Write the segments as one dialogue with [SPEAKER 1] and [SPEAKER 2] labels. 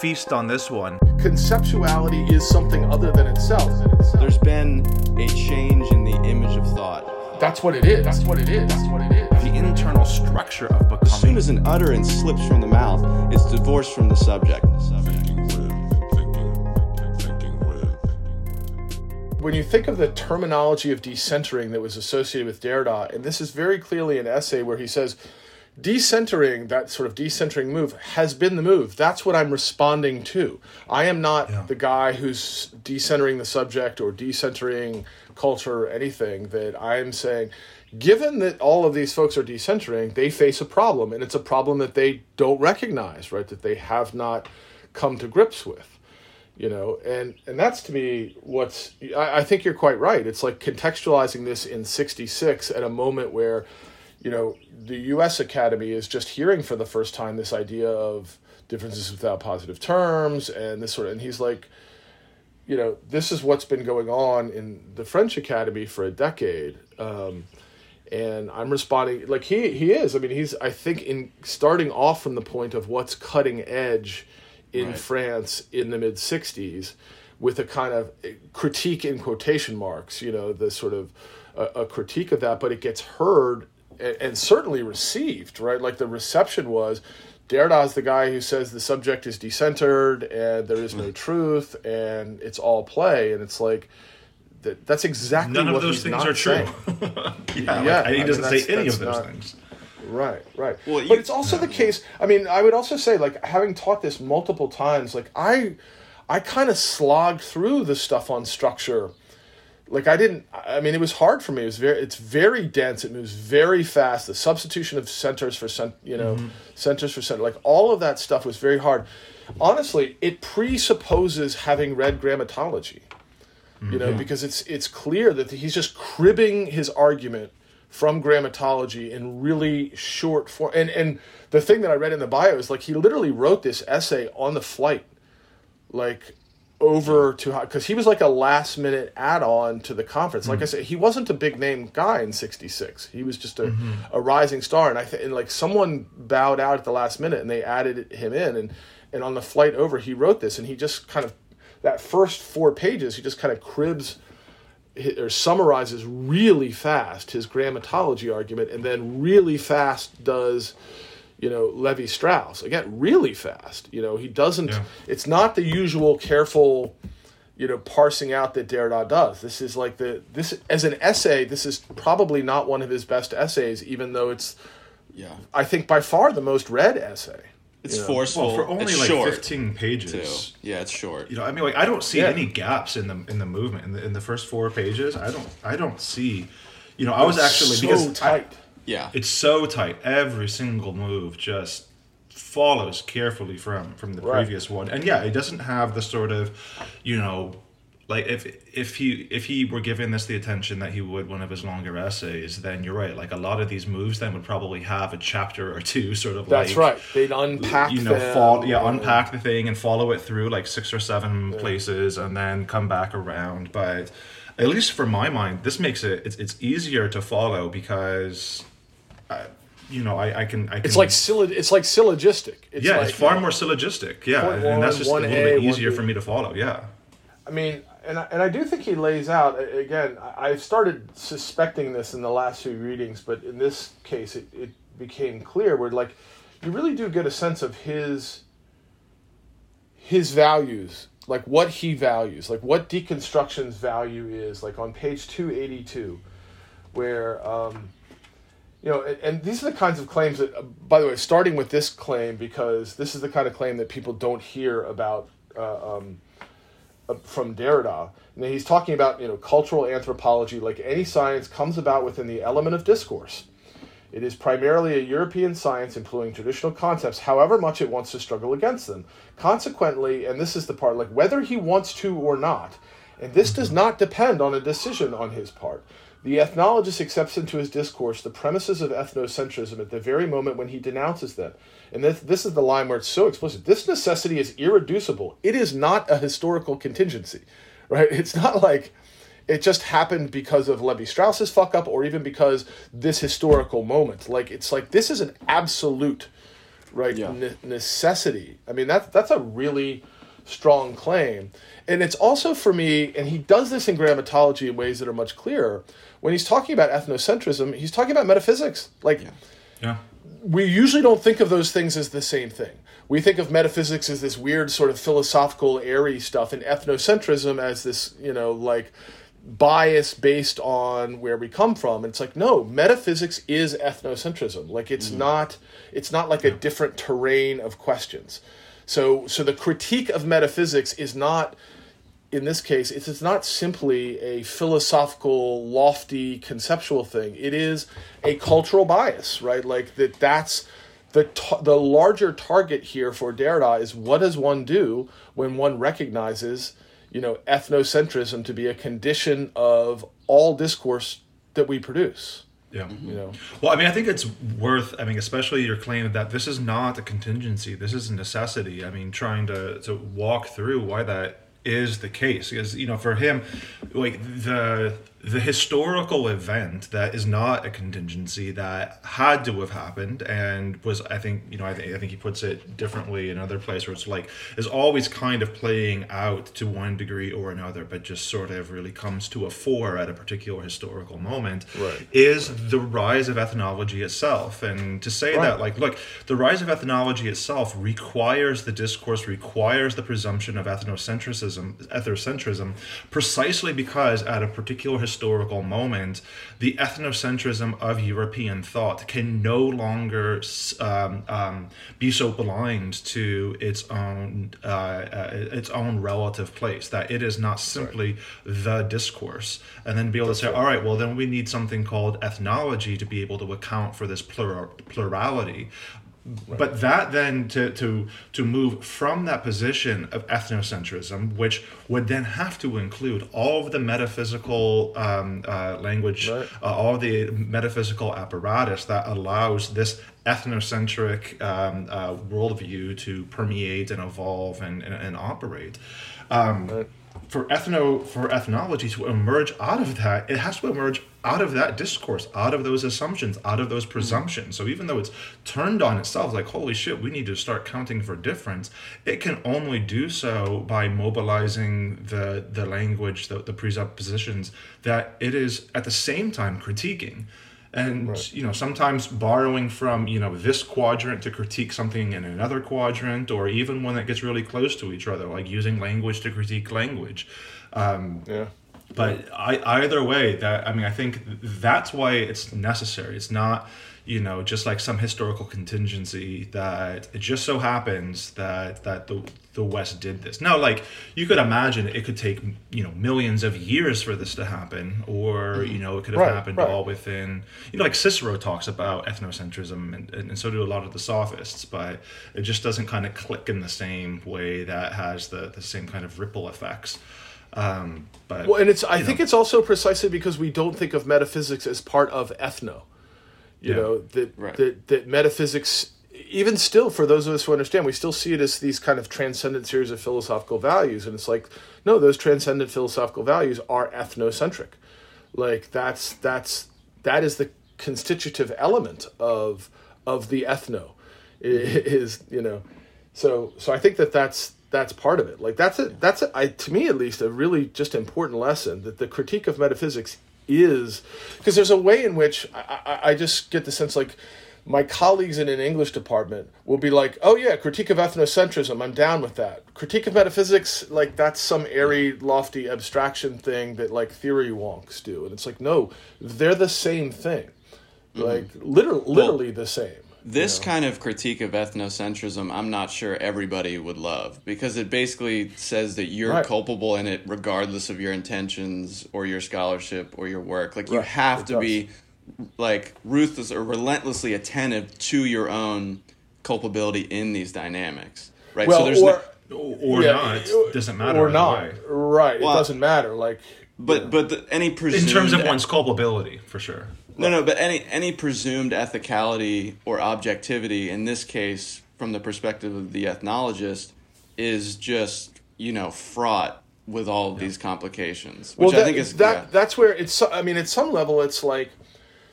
[SPEAKER 1] feast on this one.
[SPEAKER 2] Conceptuality is something other than itself.
[SPEAKER 3] There's been a change in the image of thought.
[SPEAKER 2] That's what it is. That's what it is. That's what it is.
[SPEAKER 1] The internal structure of becoming.
[SPEAKER 3] As soon as an utterance slips from the mouth, it's divorced from the subject.
[SPEAKER 2] When you think of the terminology of decentering that was associated with Derrida, and this is very clearly an essay where he says, decentering, that sort of decentering move, has been the move. That's what I'm responding to. I am not
[SPEAKER 1] Yeah.
[SPEAKER 2] the guy who's decentering the subject or decentering culture or anything. That I'm saying, given that all of these folks are decentering, they face a problem, and it's a problem that they don't recognize, right? That they have not come to grips with you know and and that's to me what's I, I think you're quite right it's like contextualizing this in 66 at a moment where you know the us academy is just hearing for the first time this idea of differences without positive terms and this sort of and he's like you know this is what's been going on in the french academy for a decade um, and i'm responding like he he is i mean he's i think in starting off from the point of what's cutting edge in
[SPEAKER 3] Right.
[SPEAKER 2] france in the mid 60s with a kind of critique in quotation marks you know the sort of a, a critique of that but it gets heard and, and certainly received right like the reception was Derrida's the guy who says the subject is decentered and there is no hmm. truth and it's all play and it's like that, that's exactly
[SPEAKER 4] None
[SPEAKER 2] what
[SPEAKER 4] of those things are true. yeah,
[SPEAKER 2] Yeah,
[SPEAKER 4] like,
[SPEAKER 2] I
[SPEAKER 4] he doesn't
[SPEAKER 2] that's-
[SPEAKER 4] say any of those
[SPEAKER 2] not-
[SPEAKER 4] things.
[SPEAKER 2] Right, right.
[SPEAKER 3] Well, you-
[SPEAKER 2] but it's also the case. I mean, I would also say, like, having taught this multiple times, like, I, I kind of slogged through the stuff on structure. Like, I didn't. I mean, it was hard for me. It was very. It's very dense. It moves very fast. The substitution of centers for cent, you know, mm-hmm. centers for center, like all of that stuff was very hard. Honestly, it presupposes having read grammatology you know mm-hmm. because it's it's clear that he's just cribbing his argument from grammatology in really short form and and the thing that i read in the bio is like he literally wrote this essay on the flight like over to because he was like a last minute add-on to the conference. Like hmm. i said he wasn't a big name guy in 66 he was just a, mm-hmm. a rising star and i think and like someone bowed out at the last minute and they added him in and and on the flight over he wrote this and he just kind of that first four pages he just kind of cribs or summarizes really fast his grammatology argument and then really fast does you know levi strauss again really fast you know he doesn't
[SPEAKER 4] Yeah.
[SPEAKER 2] it's not the usual careful you know parsing out that derrida does this is like the this as an essay this is probably not one of his best essays even though it's
[SPEAKER 3] Yeah.
[SPEAKER 2] i think by far the most read essay
[SPEAKER 3] It's
[SPEAKER 2] Yeah.
[SPEAKER 3] forceful.
[SPEAKER 4] Well, for only
[SPEAKER 3] it's
[SPEAKER 4] like
[SPEAKER 3] short,
[SPEAKER 4] 15 pages.
[SPEAKER 3] too. Yeah, it's short.
[SPEAKER 4] You know, I mean, like I don't see
[SPEAKER 2] Yeah.
[SPEAKER 4] any gaps in the in the movement in the in the first four pages. I don't I don't see. You know, I was actually
[SPEAKER 2] so
[SPEAKER 4] because I-
[SPEAKER 2] tight
[SPEAKER 3] Yeah.
[SPEAKER 4] it's so tight. Every single move just follows carefully from from the
[SPEAKER 2] Right.
[SPEAKER 4] previous one. And yeah, it doesn't have the sort of, you know, like if if he if he were giving this the attention that he would one of his longer essays, then you're right. Like a lot of these moves then would probably have a chapter or two sort of
[SPEAKER 2] that's
[SPEAKER 4] like
[SPEAKER 2] right they'd unpack
[SPEAKER 4] you know,
[SPEAKER 2] them
[SPEAKER 4] fall, yeah,
[SPEAKER 2] and-
[SPEAKER 4] unpack the thing and follow it through like six or seven places and then come back around. But at least for my mind, this makes it it's, it's easier to follow because, uh, you know, I, I can I can.
[SPEAKER 2] It's like syllog- it's like syllogistic. It's
[SPEAKER 4] yeah,
[SPEAKER 2] like,
[SPEAKER 4] it's far more syllogistic. Yeah,
[SPEAKER 2] Point
[SPEAKER 4] and that's just a little
[SPEAKER 2] A,
[SPEAKER 4] bit easier for me to follow. Yeah.
[SPEAKER 2] I mean, and I, and I do think he lays out again. I- I've started suspecting this in the last few readings, but in this case, it, it became clear where like you really do get a sense of his his values, like what he values, like what deconstruction's value is. Like on page two eighty two, where. Um, you know, and, and these are the kinds of claims that, uh, by the way, starting with this claim, because this is the kind of claim that people don't hear about uh, um, uh, from Derrida. And he's talking about, you know, cultural anthropology, like any science, comes about within the element of discourse. It is primarily a European science employing traditional concepts, however much it wants to struggle against them. Consequently, and this is the part, like whether he wants to or not, and this does not depend on a decision on his part. The ethnologist accepts into his discourse the premises of ethnocentrism at the very moment when he denounces them. And this, this is the line where it's so explicit. This necessity is irreducible. It is not a historical contingency, right? It's not like it just happened because of Levi Strauss's fuck up or even because this historical moment. Like, it's like this is an absolute right?
[SPEAKER 3] Yeah.
[SPEAKER 2] Ne- necessity. I mean, that's that's a really strong claim, and it's also for me. And he does this in grammatology in ways that are much clearer. When he's talking about ethnocentrism, he's talking about metaphysics. Like
[SPEAKER 4] Yeah.
[SPEAKER 2] we usually don't think of those things as the same thing. We think of metaphysics as this weird sort of philosophical, airy stuff, and ethnocentrism as this, you know, like bias based on where we come from. And it's like, no, metaphysics is ethnocentrism. Like it's mm. not it's not like a different terrain of questions. So so the critique of metaphysics is not in this case, it's, it's not simply a philosophical, lofty, conceptual thing. It is a cultural bias, right? Like that. That's the ta- the larger target here for Derrida is what does one do when one recognizes, you know, ethnocentrism to be a condition of all discourse that we produce.
[SPEAKER 4] Yeah.
[SPEAKER 2] You know,
[SPEAKER 4] Well, I mean, I think it's worth. I mean, especially your claim that this is not a contingency. This is a necessity. I mean, trying to to walk through why that is the case because you know for him like the the historical event that is not a contingency that had to have happened and was i think you know i, th- I think he puts it differently in another place where it's like is always kind of playing out to one degree or another but just sort of really comes to a fore at a particular historical moment
[SPEAKER 2] Right.
[SPEAKER 4] is the rise of ethnology itself and to say
[SPEAKER 2] Right.
[SPEAKER 4] that like look the rise of ethnology itself requires the discourse requires the presumption of ethnocentrism ethnocentrism precisely because at a particular historical moment the ethnocentrism of european thought can no longer um, um, be so blind to its own uh, uh, its own relative place that it is not simply the discourse and then be able to say all right well then we need something called ethnology to be able to account for this plural, plurality but that then to, to to move from that position of ethnocentrism, which would then have to include all of the metaphysical um, uh, language,
[SPEAKER 2] Right.
[SPEAKER 4] uh, all of the metaphysical apparatus that allows this ethnocentric um, uh, worldview to permeate and evolve and, and, and operate. Um, for ethno for ethnology to emerge out of that, it has to emerge out of that discourse, out of those assumptions, out of those presumptions. So even though it's turned on itself, like holy shit, we need to start counting for difference. It can only do so by mobilizing the the language, the, the presuppositions that it is at the same time critiquing and you know sometimes borrowing from you know this quadrant to critique something in another quadrant or even one that gets really close to each other like using language to critique language um,
[SPEAKER 2] yeah.
[SPEAKER 4] But I, either way that i mean i think that's why it's necessary. It's not you know just like some historical contingency that it just so happens that that the the west did this. Now like you could imagine it could take you know millions of years for this to happen or you mm-hmm. know it could have
[SPEAKER 2] Right,
[SPEAKER 4] happened
[SPEAKER 2] right.
[SPEAKER 4] all within you know like cicero talks about ethnocentrism and, and, and so do a lot of the sophists but it just doesn't kind of click in the same way that has the the same kind of ripple effects um but
[SPEAKER 2] Well, and it's I think
[SPEAKER 4] know.
[SPEAKER 2] it's also precisely because we don't think of metaphysics as part of ethno. You
[SPEAKER 4] Yeah.
[SPEAKER 2] know that
[SPEAKER 3] Right.
[SPEAKER 2] that that metaphysics, even still, for those of us who understand, we still see it as these kind of transcendent series of philosophical values, and it's like no, those transcendent philosophical values are ethnocentric. Like that's that's that is the constitutive element of of the ethno, is you know, so so I think that that's that's part of it. Like that's a that's a, I, to me at least a really just important lesson that the critique of metaphysics is because there's a way in which I, I, I just get the sense like my colleagues in an English department will be like, "Oh yeah, critique of ethnocentrism, I'm down with that. Critique of metaphysics, like that's some airy, lofty abstraction thing that like theory wonks do." And it's like, no, they're the same thing, mm-hmm. like literally, literally the same.
[SPEAKER 3] This kind of critique of ethnocentrism, I'm not sure everybody would love because it basically says that you're
[SPEAKER 2] Right.
[SPEAKER 3] culpable in it regardless of your intentions or your scholarship or your work. Like you have
[SPEAKER 2] It
[SPEAKER 3] to
[SPEAKER 2] does.
[SPEAKER 3] be like ruthless or relentlessly attentive to your own culpability in these dynamics. Right?
[SPEAKER 2] Well,
[SPEAKER 3] so there's
[SPEAKER 2] or,
[SPEAKER 3] no,
[SPEAKER 4] or
[SPEAKER 2] yeah,
[SPEAKER 4] not it doesn't matter
[SPEAKER 2] or not,
[SPEAKER 4] way.
[SPEAKER 2] right?
[SPEAKER 3] Well,
[SPEAKER 2] it doesn't matter. Like,
[SPEAKER 3] but but the, any
[SPEAKER 4] in terms of one's culpability for sure
[SPEAKER 3] No, no, but any any presumed ethicality or objectivity in this case, from the perspective of the ethnologist, is just you know fraught with all of these complications, which
[SPEAKER 2] well, that,
[SPEAKER 3] I think is
[SPEAKER 2] that
[SPEAKER 3] yeah.
[SPEAKER 2] that's where it's. I mean, at some level, it's like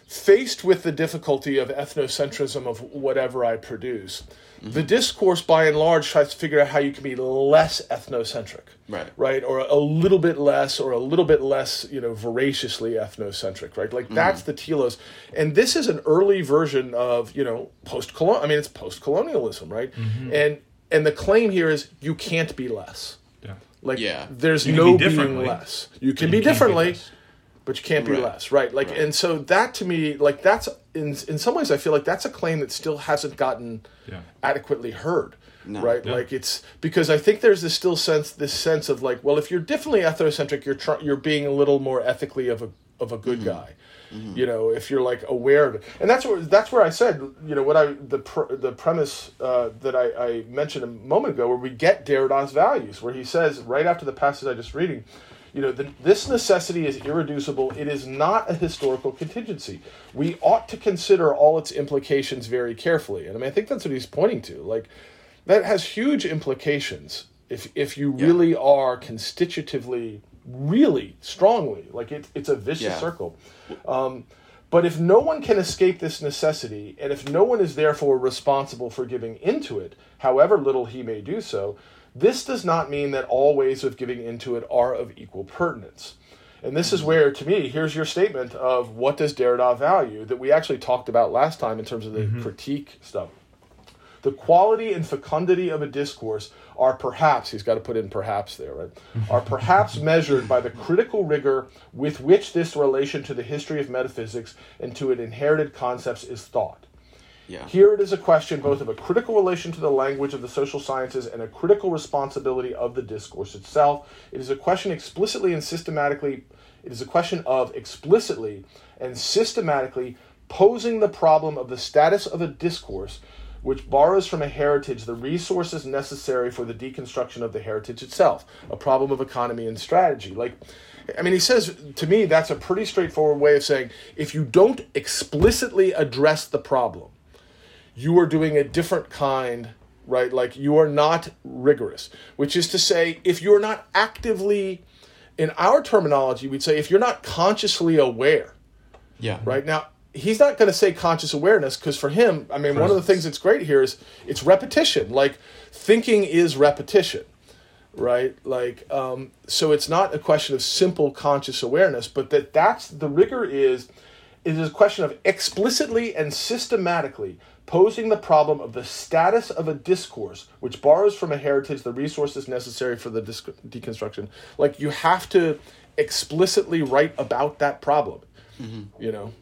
[SPEAKER 2] faced with the difficulty of ethnocentrism of whatever I produce, the discourse by and large tries to figure out how you can be less ethnocentric.
[SPEAKER 3] Right.
[SPEAKER 2] Right. Or a little bit less, or a little bit less, you know, voraciously ethnocentric, right? Like mm-hmm. that's the telos. And this is an early version of, you know, post colonial I mean it's post colonialism, right? Mm-hmm. And and the claim here is you can't be less.
[SPEAKER 4] Yeah.
[SPEAKER 2] Like
[SPEAKER 3] Yeah.
[SPEAKER 2] there's no
[SPEAKER 4] be
[SPEAKER 2] being less. You can be
[SPEAKER 4] you be
[SPEAKER 2] differently,
[SPEAKER 4] less.
[SPEAKER 2] but you can't be
[SPEAKER 3] Right.
[SPEAKER 2] less, right? Like,
[SPEAKER 3] Right.
[SPEAKER 2] and so that to me, like that's in in some ways, I feel like that's a claim that still hasn't gotten
[SPEAKER 4] Yeah.
[SPEAKER 2] adequately heard,
[SPEAKER 3] No.
[SPEAKER 2] right?
[SPEAKER 4] Yeah.
[SPEAKER 2] Like it's because I think there's this still sense, this sense of like, well, if you're definitely ethnocentric, you're tr- you're being a little more ethically of a of a good guy. You know, if you're like aware of it, and that's where that's where I said, you know, what I the pr- the premise uh, that I, I mentioned a moment ago, where we get Derrida's values, where he says right after the passage I just reading, you know, the, this necessity is irreducible. It is not a historical contingency. We ought to consider all its implications very carefully, and I mean, I think that's what he's pointing to. Like, that has huge implications if if you really are constitutively really strongly like it, it's a vicious
[SPEAKER 3] Yeah.
[SPEAKER 2] circle um, but if no one can escape this necessity and if no one is therefore responsible for giving into it however little he may do so this does not mean that all ways of giving into it are of equal pertinence. And this is where to me here's your statement of what does derrida value that we actually talked about last time in terms of the mm-hmm. critique stuff. The quality and fecundity of a discourse are perhaps he's got to put in perhaps there right? Are perhaps measured by the critical rigor with which this relation to the history of metaphysics and to its inherited concepts is thought
[SPEAKER 3] Yeah.
[SPEAKER 2] here it is a question both of a critical relation to the language of the social sciences and a critical responsibility of the discourse itself. It is a question explicitly and systematically, it is a question of explicitly and systematically posing the problem of the status of a discourse which borrows from a heritage the resources necessary for the deconstruction of the heritage itself, a problem of economy and strategy. Like, I mean, he says to me that's a pretty straightforward way of saying if you don't explicitly address the problem, you are doing a different kind, right? Like you are not rigorous, which is to say, if you're not actively, in our terminology, we'd say if you're not consciously aware,
[SPEAKER 3] Yeah.
[SPEAKER 2] right? Now, he's not going to say conscious awareness because for him, I mean, one of the things that's great here is it's repetition. Like thinking is repetition, right? Like, um, so it's not a question of simple conscious awareness, but that that's the rigor is it is a question of explicitly and systematically posing the problem of the status of a discourse which borrows from a heritage the resources necessary for the disc- deconstruction. Like you have to explicitly write about that problem. Mm-hmm. You know.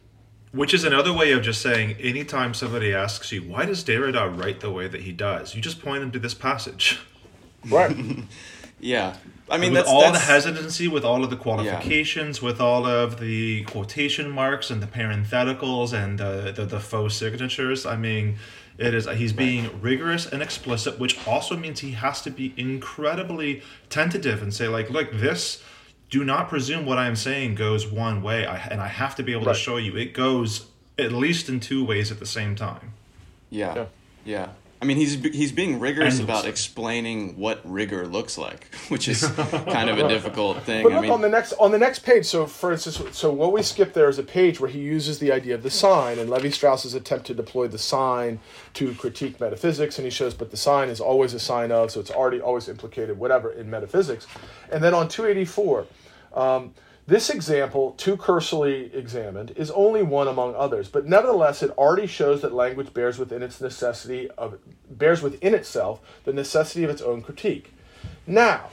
[SPEAKER 4] Which is another way of just saying anytime somebody asks you, why does Derrida write the way that he does? You just point them to this passage.
[SPEAKER 2] Right.
[SPEAKER 3] Yeah. I mean,
[SPEAKER 4] with
[SPEAKER 3] that's
[SPEAKER 4] all
[SPEAKER 3] that's,
[SPEAKER 4] the hesitancy, with all of the qualifications, with all of the quotation marks and the parentheticals and the, the, the faux signatures. I mean, it is he's being rigorous and explicit, which also means he has to be incredibly tentative and say like, look, this. Do not presume what I am saying goes one way, I, and I have to be able
[SPEAKER 2] Right.
[SPEAKER 4] to show you it goes at least in two ways at the same time.
[SPEAKER 3] Yeah.
[SPEAKER 2] Yeah.
[SPEAKER 3] yeah. I mean, he's he's being rigorous
[SPEAKER 4] And-
[SPEAKER 3] about explaining what rigor looks like, which is kind of a difficult thing.
[SPEAKER 2] But
[SPEAKER 3] I mean,
[SPEAKER 2] on the next on the next page. So, for instance, so what we skip there is a page where he uses the idea of the sign and Levi Strauss's attempt to deploy the sign to critique metaphysics, and he shows, but the sign is always a sign of, so it's already always implicated, whatever in metaphysics. And then on two eighty four. Um, this example, too cursorily examined, is only one among others, but nevertheless, it already shows that language bears within its necessity of bears within itself the necessity of its own critique. Now,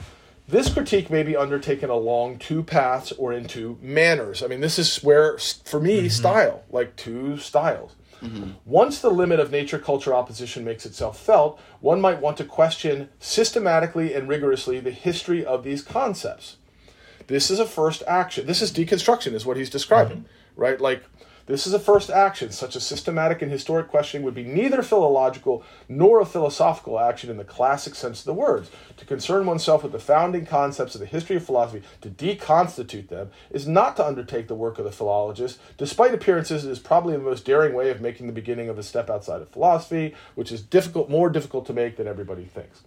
[SPEAKER 2] this critique may be undertaken along two paths or in two manners. I mean, this is where, for me, mm-hmm. style, like two styles. Mm-hmm. Once the limit of nature culture opposition makes itself felt, one might want to question systematically and rigorously the history of these concepts. This is a first action. This is deconstruction, is what he's describing, mm-hmm. right? Like, this is a first action. Such a systematic and historic questioning would be neither philological nor a philosophical action in the classic sense of the words. To concern oneself with the founding concepts of the history of philosophy, to deconstitute them, is not to undertake the work of the philologist. Despite appearances, it is probably the most daring way of making the beginning of a step outside of philosophy, which is difficult, more difficult to make than everybody thinks.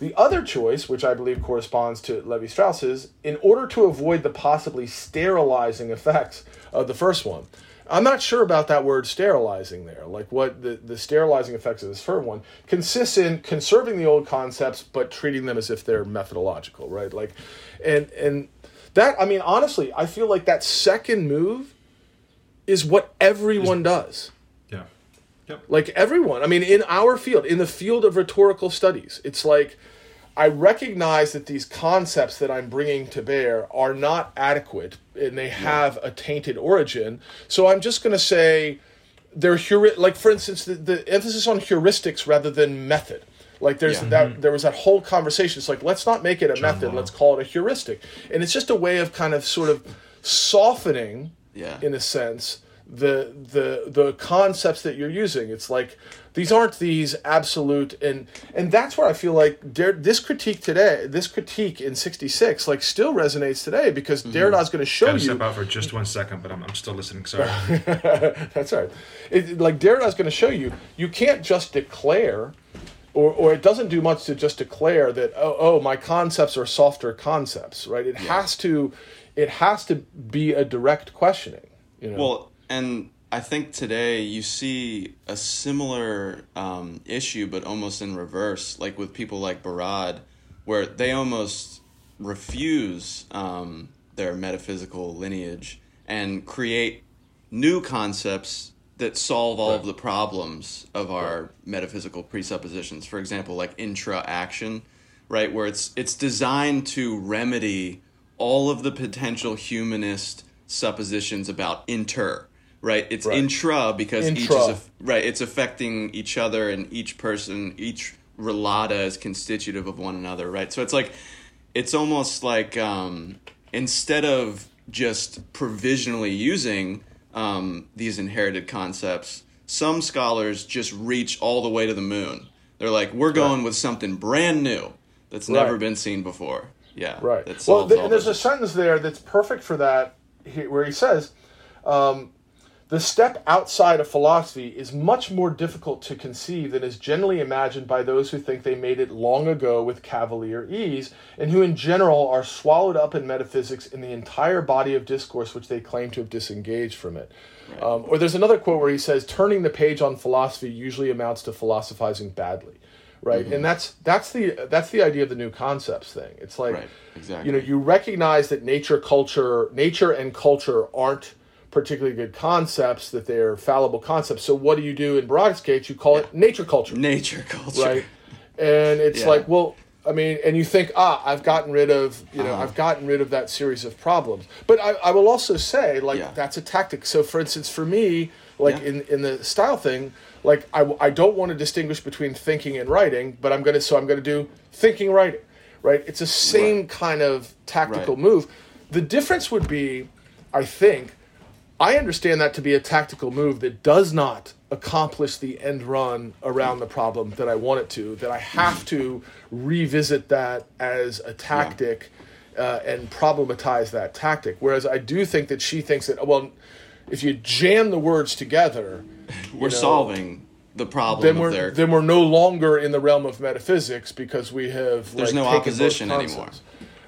[SPEAKER 2] The other choice, which I believe corresponds to Levi Strauss's, in order to avoid the possibly sterilizing effects of the first one, I'm not sure about that word sterilizing there. Like what the, the sterilizing effects of this third one consists in conserving the old concepts but treating them as if they're methodological, right? Like and and that I mean honestly, I feel like that second move is what everyone does.
[SPEAKER 4] Yep.
[SPEAKER 2] Like everyone. I mean in our field, in the field of rhetorical studies, it's like I recognize that these concepts that I'm bringing to bear are not adequate and they have a tainted origin. So I'm just going to say they're heuri- like for instance the, the emphasis on heuristics rather than method. Like there's
[SPEAKER 3] Yeah.
[SPEAKER 2] that mm-hmm. there was that whole conversation. It's like let's not make it a method,
[SPEAKER 4] Locke.
[SPEAKER 2] let's call it a heuristic. And it's just a way of kind of sort of softening
[SPEAKER 3] Yeah.
[SPEAKER 2] in a sense the the the concepts that you're using it's like these aren't these absolute and and that's where i feel like Der- this critique today this critique in 66 like still resonates today because derrida's going to show
[SPEAKER 4] Gotta
[SPEAKER 2] you
[SPEAKER 4] step out for just one second, but I'm, I'm still listening. Sorry.
[SPEAKER 2] that's all right. It, like Derrida's going to show you, you can't just declare, or, or it doesn't do much to just declare that oh, oh my concepts are softer concepts, right? It has to, it has to be a direct questioning. You know?
[SPEAKER 3] Well, and I think today you see a similar um, issue, but almost in reverse, like with people like Barad, where they almost refuse um, their metaphysical lineage and create new concepts that solve all of the problems of our metaphysical presuppositions. For example, like intra-action, right, where it's it's designed to remedy all of the potential humanist suppositions about inter. Right, it's
[SPEAKER 2] Right.
[SPEAKER 3] intra because each is aff- right. It's affecting each other, and each person, each relata is constitutive of one another. Right, so it's like it's almost like um, instead of just provisionally using um, these inherited concepts, some scholars just reach all the way to the moon. They're like, we're going with something brand new that's never been seen before. Yeah,
[SPEAKER 2] Right. Well, th- there's a sentence there that's perfect for that, he- where he says, um, "The step outside of philosophy is much more difficult to conceive than is generally imagined by those who think they made it long ago with cavalier ease, and who in general are swallowed up in metaphysics in the entire body of discourse which they claim to have disengaged from it." Um, or there's another quote where he says, "Turning the page on philosophy usually amounts to philosophizing badly." Right,
[SPEAKER 3] Mm-hmm.
[SPEAKER 2] and that's that's the that's the idea of the new concepts thing. It's like
[SPEAKER 3] Right, exactly.
[SPEAKER 2] you know you recognize that nature culture nature and culture aren't particularly good concepts that they're fallible concepts so what do you do in Barad's case you call it nature culture
[SPEAKER 3] nature culture.
[SPEAKER 2] right and it's
[SPEAKER 3] Yeah.
[SPEAKER 2] like well i mean and you think ah i've gotten rid of you know
[SPEAKER 3] Uh-huh.
[SPEAKER 2] i've gotten rid of that series of problems but i, I will also say like
[SPEAKER 3] Yeah.
[SPEAKER 2] that's a tactic so for instance for me like
[SPEAKER 3] Yeah.
[SPEAKER 2] in in the style thing like I, I don't want to distinguish between thinking and writing but i'm gonna so i'm gonna do thinking writing right it's the same
[SPEAKER 3] Right.
[SPEAKER 2] kind of tactical
[SPEAKER 3] Right.
[SPEAKER 2] move the difference would be i think I understand that to be a tactical move that does not accomplish the end run around the problem that I want it to, that I have to revisit that as a tactic uh, and problematize that tactic. Whereas I do think that she thinks that, well, if you jam the words together,
[SPEAKER 3] we're
[SPEAKER 2] know,
[SPEAKER 3] solving the problem
[SPEAKER 2] then we're,
[SPEAKER 3] their
[SPEAKER 2] then we're no longer in the realm of metaphysics because we have
[SPEAKER 3] There's
[SPEAKER 2] like,
[SPEAKER 3] no opposition anymore.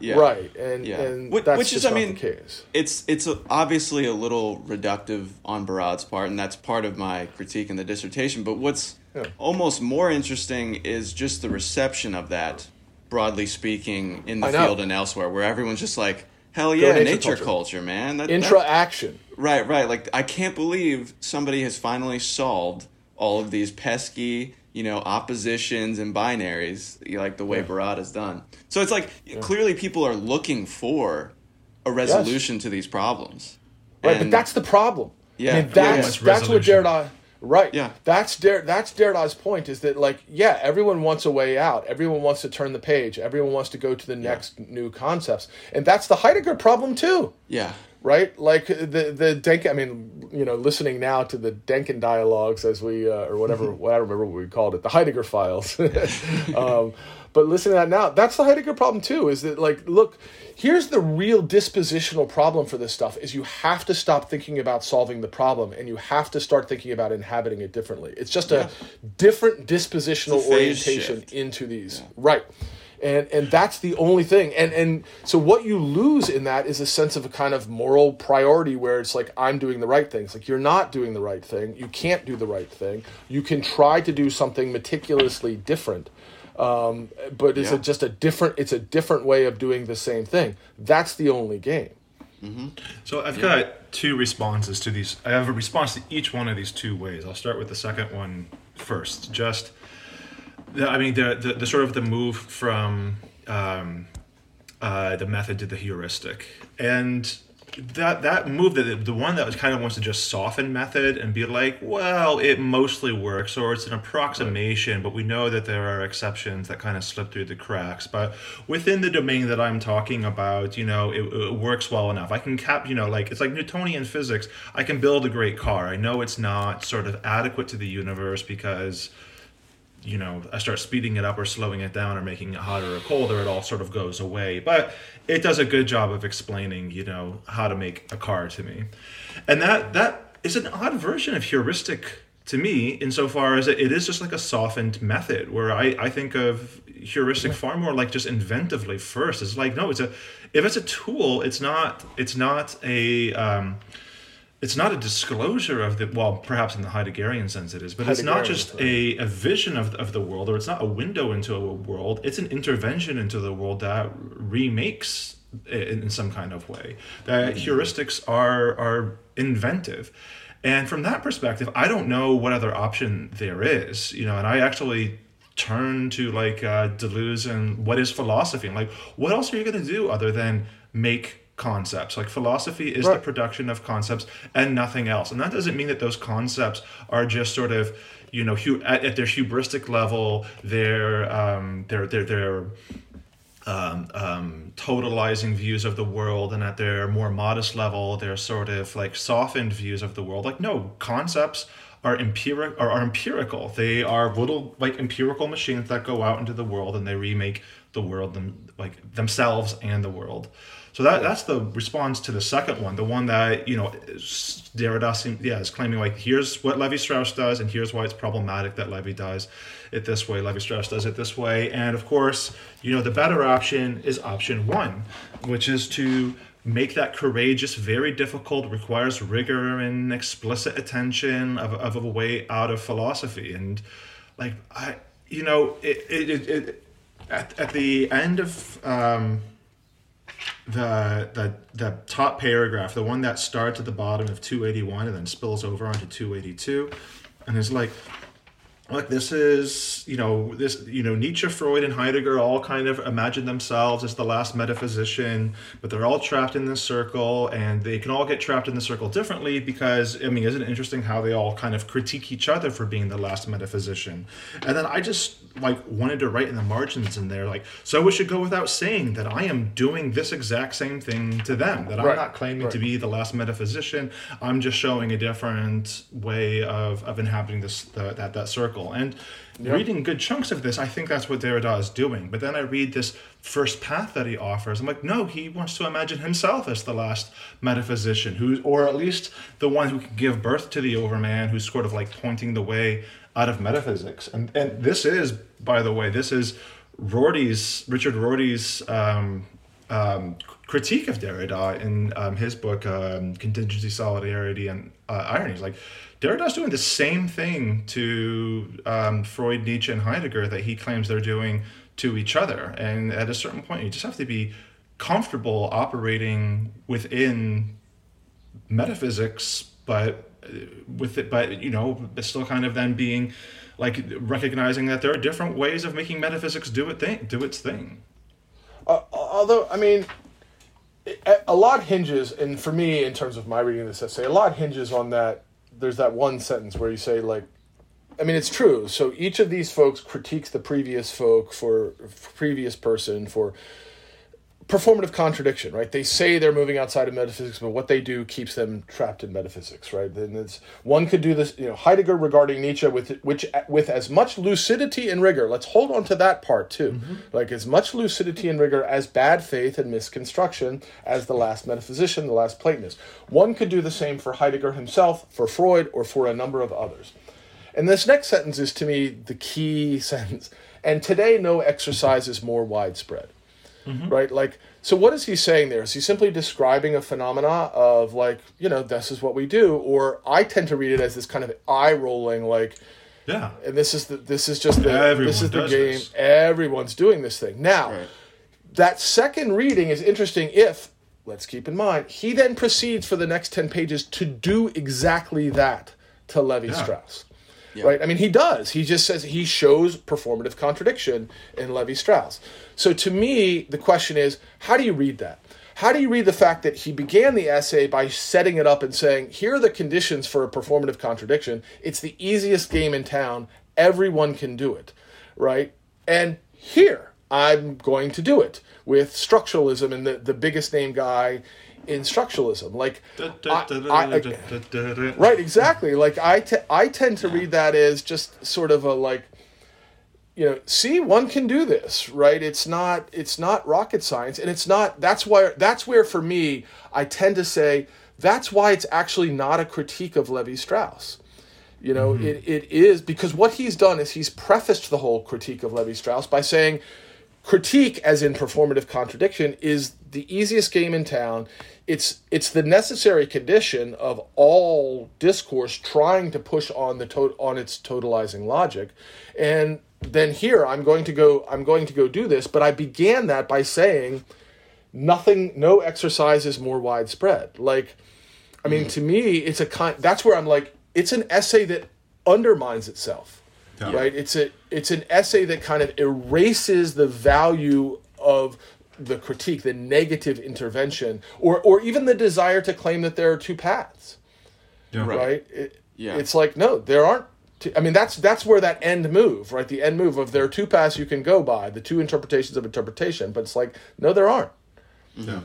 [SPEAKER 3] Yeah.
[SPEAKER 2] Right, and,
[SPEAKER 3] Yeah.
[SPEAKER 2] and
[SPEAKER 3] Which-
[SPEAKER 2] that's
[SPEAKER 3] which is, I mean,
[SPEAKER 2] the case.
[SPEAKER 3] it's it's a, obviously a little reductive on Barad's part, and that's part of my critique in the dissertation. But what's
[SPEAKER 2] Yeah.
[SPEAKER 3] almost more interesting is just the reception of that, broadly speaking, in the field and elsewhere, where everyone's just like, "Hell yeah,
[SPEAKER 2] nature
[SPEAKER 3] nature,
[SPEAKER 2] culture.
[SPEAKER 3] culture. man!" That, that-
[SPEAKER 2] Intra-action.
[SPEAKER 3] Right, right. Like I can't believe somebody has finally solved all of these pesky, you know, oppositions and binaries, like the way Barad has done. So it's like clearly people are looking for a resolution to these problems.
[SPEAKER 2] Right, but that's the problem.
[SPEAKER 3] Yeah,
[SPEAKER 2] mean,
[SPEAKER 3] yeah,
[SPEAKER 2] that's that's what. Derrida. Right.
[SPEAKER 3] Yeah.
[SPEAKER 2] That's Der, that's Derrida's point is that like yeah, everyone wants a way out. Everyone wants to turn the page. Everyone wants to go to the next new concepts, and that's the Heidegger problem too.
[SPEAKER 3] yeah,
[SPEAKER 2] Right, like the the Denk. I mean, you know, listening now to the Denken dialogues as we uh, or whatever. what I don't remember what we called it, the Heidegger files. um, but listening to that now, that's the Heidegger problem too. Is that like, look, here's the real dispositional problem for this stuff: is you have to stop thinking about solving the problem, and you have to start thinking about inhabiting it differently. It's just a different dispositional
[SPEAKER 3] a
[SPEAKER 2] orientation
[SPEAKER 3] shift.
[SPEAKER 2] into these, right? And and that's the only thing. And and so what you lose in that is a sense of a kind of moral priority where it's like i'm doing the right things. Like you're not doing the right thing. You can't do the right thing. You can try to do something meticulously different. Um, but it's
[SPEAKER 3] Yeah.
[SPEAKER 2] a, just a different it's a different way of doing the same thing. That's the only game.
[SPEAKER 4] So I've got two responses to these. I have a response to each one of these two ways. I'll start with the second one first. Just, the, I mean, the, the the sort of the move from um, uh, the method to the heuristic, and that that move that the one that kind of wants to just soften method and be like, well, it mostly works, or it's an approximation, but we know that there are exceptions that kind of slip through the cracks. But within the domain that I'm talking about, you know, it, it works well enough. I can cap, you know, like it's like Newtonian physics. I can build a great car. I know it's not sort of adequate to the universe because you know, I start speeding it up or slowing it down or making it hotter or colder, it all sort of goes away. But it does a good job of explaining, you know, how to make a car to me. And that that is an odd version of heuristic to me insofar as it it is just like a softened method where I, I think of heuristic far more like just inventively first. It's like no, it's a if it's a tool, it's not it's not a um, it's not a disclosure of the well perhaps in the heideggerian sense it is but it's not just a, a vision of, of the world or it's not a window into a world it's an intervention into the world that remakes it in some kind of way that heuristics are are inventive. And from that perspective i don't know what other option there is you know and i actually turn to like uh, deleuze and what is philosophy and like what else are you going to do other than make concepts like philosophy is the production of concepts and nothing else and that doesn't mean that those concepts are just sort of you know hu- at, at their hubristic level they're um they're they're, they're um, um, totalizing views of the world, and at their more modest level, they're sort of like softened views of the world. Like no, concepts are empiric are, are empirical. They are little like empirical machines that go out into the world and they remake the world them like themselves and the world. So that that's the response to the second one, the one that you know Derrida yeah is claiming like here's what Levi Strauss does and here's why it's problematic that Levi does it this way, Levi Strauss does it this way, and of course you know the better option is option one, which is to make that courageous, very difficult, requires rigor and explicit attention of, of a way out of philosophy. And like I you know it it, it, it at, at the end of um, the the the top paragraph, the one that starts at the bottom of 281 and then spills over onto 282, and is like, look, this is you know this you know Nietzsche, Freud, and Heidegger all kind of imagine themselves as the last metaphysician, but they're all trapped in this circle, and they can all get trapped in the circle differently because I mean, isn't it interesting how they all kind of critique each other for being the last metaphysician? And then I just like wanted to write in the margins in there like, so it should go without saying that I am doing this exact same thing to them. That I'm
[SPEAKER 2] Right,
[SPEAKER 4] not claiming to be the last metaphysician. I'm just showing a different way of, of inhabiting this the, that that circle. And reading good chunks of this, I think that's what Derrida is doing. But then I read this first path that he offers. I'm like, no, he wants to imagine himself as the last metaphysician, who, or at least the one who can give birth to the Overman, who's sort of like pointing the way out of metaphysics. And and this is, by the way, this is Rorty's Richard Rorty's um, um, critique of Derrida in um, his book um, Contingency, Solidarity, and uh, Irony. Like Derrida's doing the same thing to um, Freud, Nietzsche, and Heidegger that he claims they're doing to each other. And at a certain point, you just have to be comfortable operating within metaphysics, but uh, with it, but you know, still kind of then being like recognizing that there are different ways of making metaphysics do it thing, do its thing.
[SPEAKER 2] Uh, although I mean, a lot hinges, and for me, in terms of my reading of this essay, a lot hinges on that. There's that one sentence where you say like, I mean, it's true. So each of these folks critiques the previous folk for, for previous person for performative contradiction, right? They say they're moving outside of metaphysics, but what they do keeps them trapped in metaphysics, right? Then it's one could do this, you know, Heidegger regarding Nietzsche with which with as much lucidity and rigor. Let's hold on to that part too, mm-hmm. like as much lucidity and rigor as bad faith and misconstruction as the last metaphysician, the last Platonist. One could do the same for Heidegger himself, for Freud, or for a number of others. And this next sentence is to me the key sentence. and today no exercise is more widespread.
[SPEAKER 4] Mm-hmm.
[SPEAKER 2] Right? Like, so what is he saying there? Is he simply describing a phenomena of like, you know, this is what we do? Or I tend to read it as this kind of eye rolling, like,
[SPEAKER 4] Yeah.
[SPEAKER 2] and this is the this is just the
[SPEAKER 4] Everyone
[SPEAKER 2] this is the game.
[SPEAKER 4] this.
[SPEAKER 2] Everyone's doing this thing now.
[SPEAKER 3] Right.
[SPEAKER 2] That second reading is interesting. If let's keep in mind, he then proceeds for the next ten pages to do exactly that to Levi Strauss. Right? I mean, he does. He just says he shows performative contradiction in Levi Strauss. So to me, the question is, how do you read that? How do you read the fact that he began the essay by setting it up and saying, here are the conditions for a performative contradiction? It's the easiest game in town. Everyone can do it, right? And here, I'm going to do it with structuralism and the, the biggest name guy in structuralism. Like, I- I- right, exactly. Like, I, te- I tend to read that as just sort of a like, you know see one can do this right? It's not it's not rocket science and it's not that's why that's where for me i tend to say that's why it's actually not a critique of levi strauss. You know it, it is because what he's done is he's prefaced the whole critique of levi strauss by saying critique as in performative contradiction is the easiest game in town. It's it's the necessary condition of all discourse trying to push on the to- on its totalizing logic. And then here i'm going to go i'm going to go do this but i began that by saying nothing no exercise is more widespread. Like i mean to me it's a kind that's where i'm like it's an essay that undermines itself
[SPEAKER 4] Yeah.
[SPEAKER 2] right? It's a it's an essay that kind of erases the value of the critique the negative intervention or or even the desire to claim that there are two paths
[SPEAKER 4] Yeah.
[SPEAKER 2] right it,
[SPEAKER 3] Yeah.
[SPEAKER 2] it's like no there aren't two, i mean that's that's where that end move right the end move of there are two paths you can go by the two interpretations of interpretation but it's like no there aren't
[SPEAKER 4] Yeah.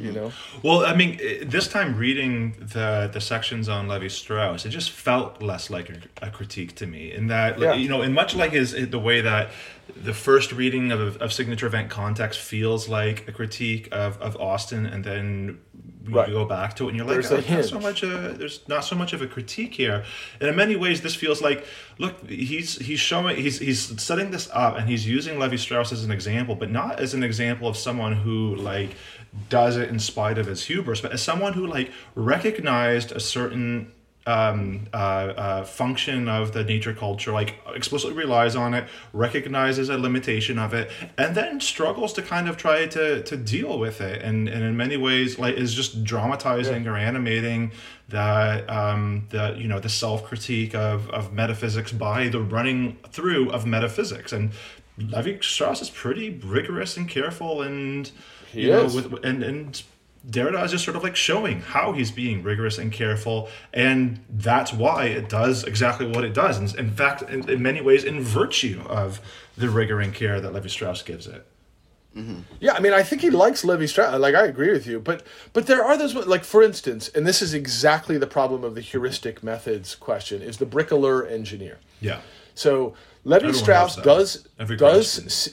[SPEAKER 2] You mm-hmm. know
[SPEAKER 4] Well, I mean, this time reading the the sections on Levi Strauss, it just felt less like a, a critique to me. In that, like,
[SPEAKER 2] Yeah.
[SPEAKER 4] you know, in much like his the way that the first reading of of signature event context feels like a critique of of Austin, and then you
[SPEAKER 2] Right.
[SPEAKER 4] go back to it, and you're like,
[SPEAKER 2] There's
[SPEAKER 4] oh, not so much a there's not so much of a critique here. And in many ways, this feels like, look, he's he's showing he's he's setting this up, and he's using Levi Strauss as an example, but not as an example of someone who like does it in spite of his hubris, but as someone who like recognized a certain um, uh, uh, function of the nature culture, like explicitly relies on it, recognizes a limitation of it, and then struggles to kind of try to to deal with it, and and in many ways like is just dramatizing or animating that um the you know the self critique of of metaphysics by the running through of metaphysics and. Levi Strauss is pretty rigorous and careful, and
[SPEAKER 2] He
[SPEAKER 4] you know, with and and Derrida is just sort of like showing how he's being rigorous and careful, and that's why it does exactly what it does. And in fact, in, in many ways, in virtue of the rigor and care that Levi Strauss gives it. Mm-hmm.
[SPEAKER 2] Yeah, I mean, I think he likes Levi Strauss. Like, I agree with you, but but there are those like, for instance, and this is exactly the problem of the heuristic methods question: is the bricoleur engineer.
[SPEAKER 4] Yeah,
[SPEAKER 2] So Levi Strauss does
[SPEAKER 4] Every
[SPEAKER 2] does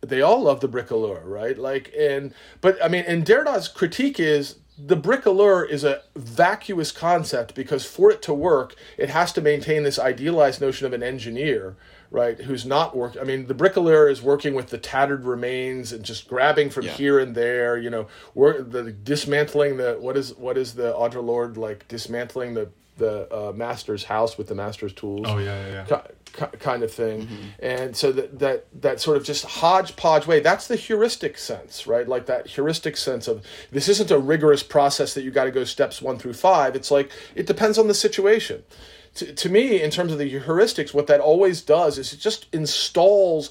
[SPEAKER 2] they all love the bricoleur, right? Like and but I mean, and Derrida's critique is the bricoleur is a vacuous concept because for it to work, it has to maintain this idealized notion of an engineer, right? Who's not work. I mean, the bricoleur is working with the tattered remains and just grabbing from
[SPEAKER 3] Yeah.
[SPEAKER 2] here and there. You know, work the dismantling the what is what is the Audre Lorde like dismantling the the uh, master's house with the master's tools
[SPEAKER 4] Oh, yeah, yeah, yeah.
[SPEAKER 2] Ki- ki- kind of thing. Mm-hmm. And so that that that sort of just hodgepodge way that's the heuristic sense right? Like that heuristic sense of this isn't a rigorous process that you got to go steps one through five. It's like it depends on the situation. To, to me in terms of the heuristics what that always does is it just installs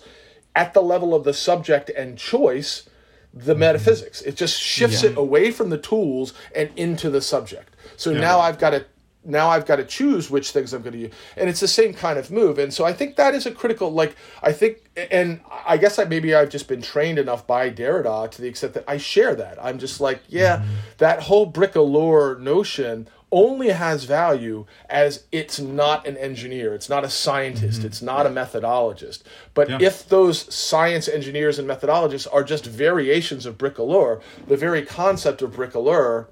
[SPEAKER 2] at the level of the subject and choice the mm-hmm. metaphysics. It just shifts
[SPEAKER 3] Yeah.
[SPEAKER 2] it away from the tools and into the subject. So now i've got to now I've got to choose which things I'm going to use. And it's the same kind of move. And so I think that is a critical, like, I think, and I guess I maybe I've just been trained enough by Derrida to the extent that I share that. I'm just like, yeah, mm-hmm. that whole bricoleur notion only has value as it's not an engineer, it's not a scientist, mm-hmm. it's not a methodologist. But
[SPEAKER 4] Yeah.
[SPEAKER 2] if those science engineers and methodologists are just variations of bricoleur, the very concept of bricoleur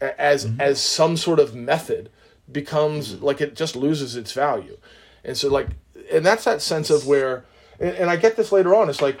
[SPEAKER 2] a- as mm-hmm. as some sort of method becomes like it just loses its value and so like and that's that sense of where and, and I get this later on. It's like,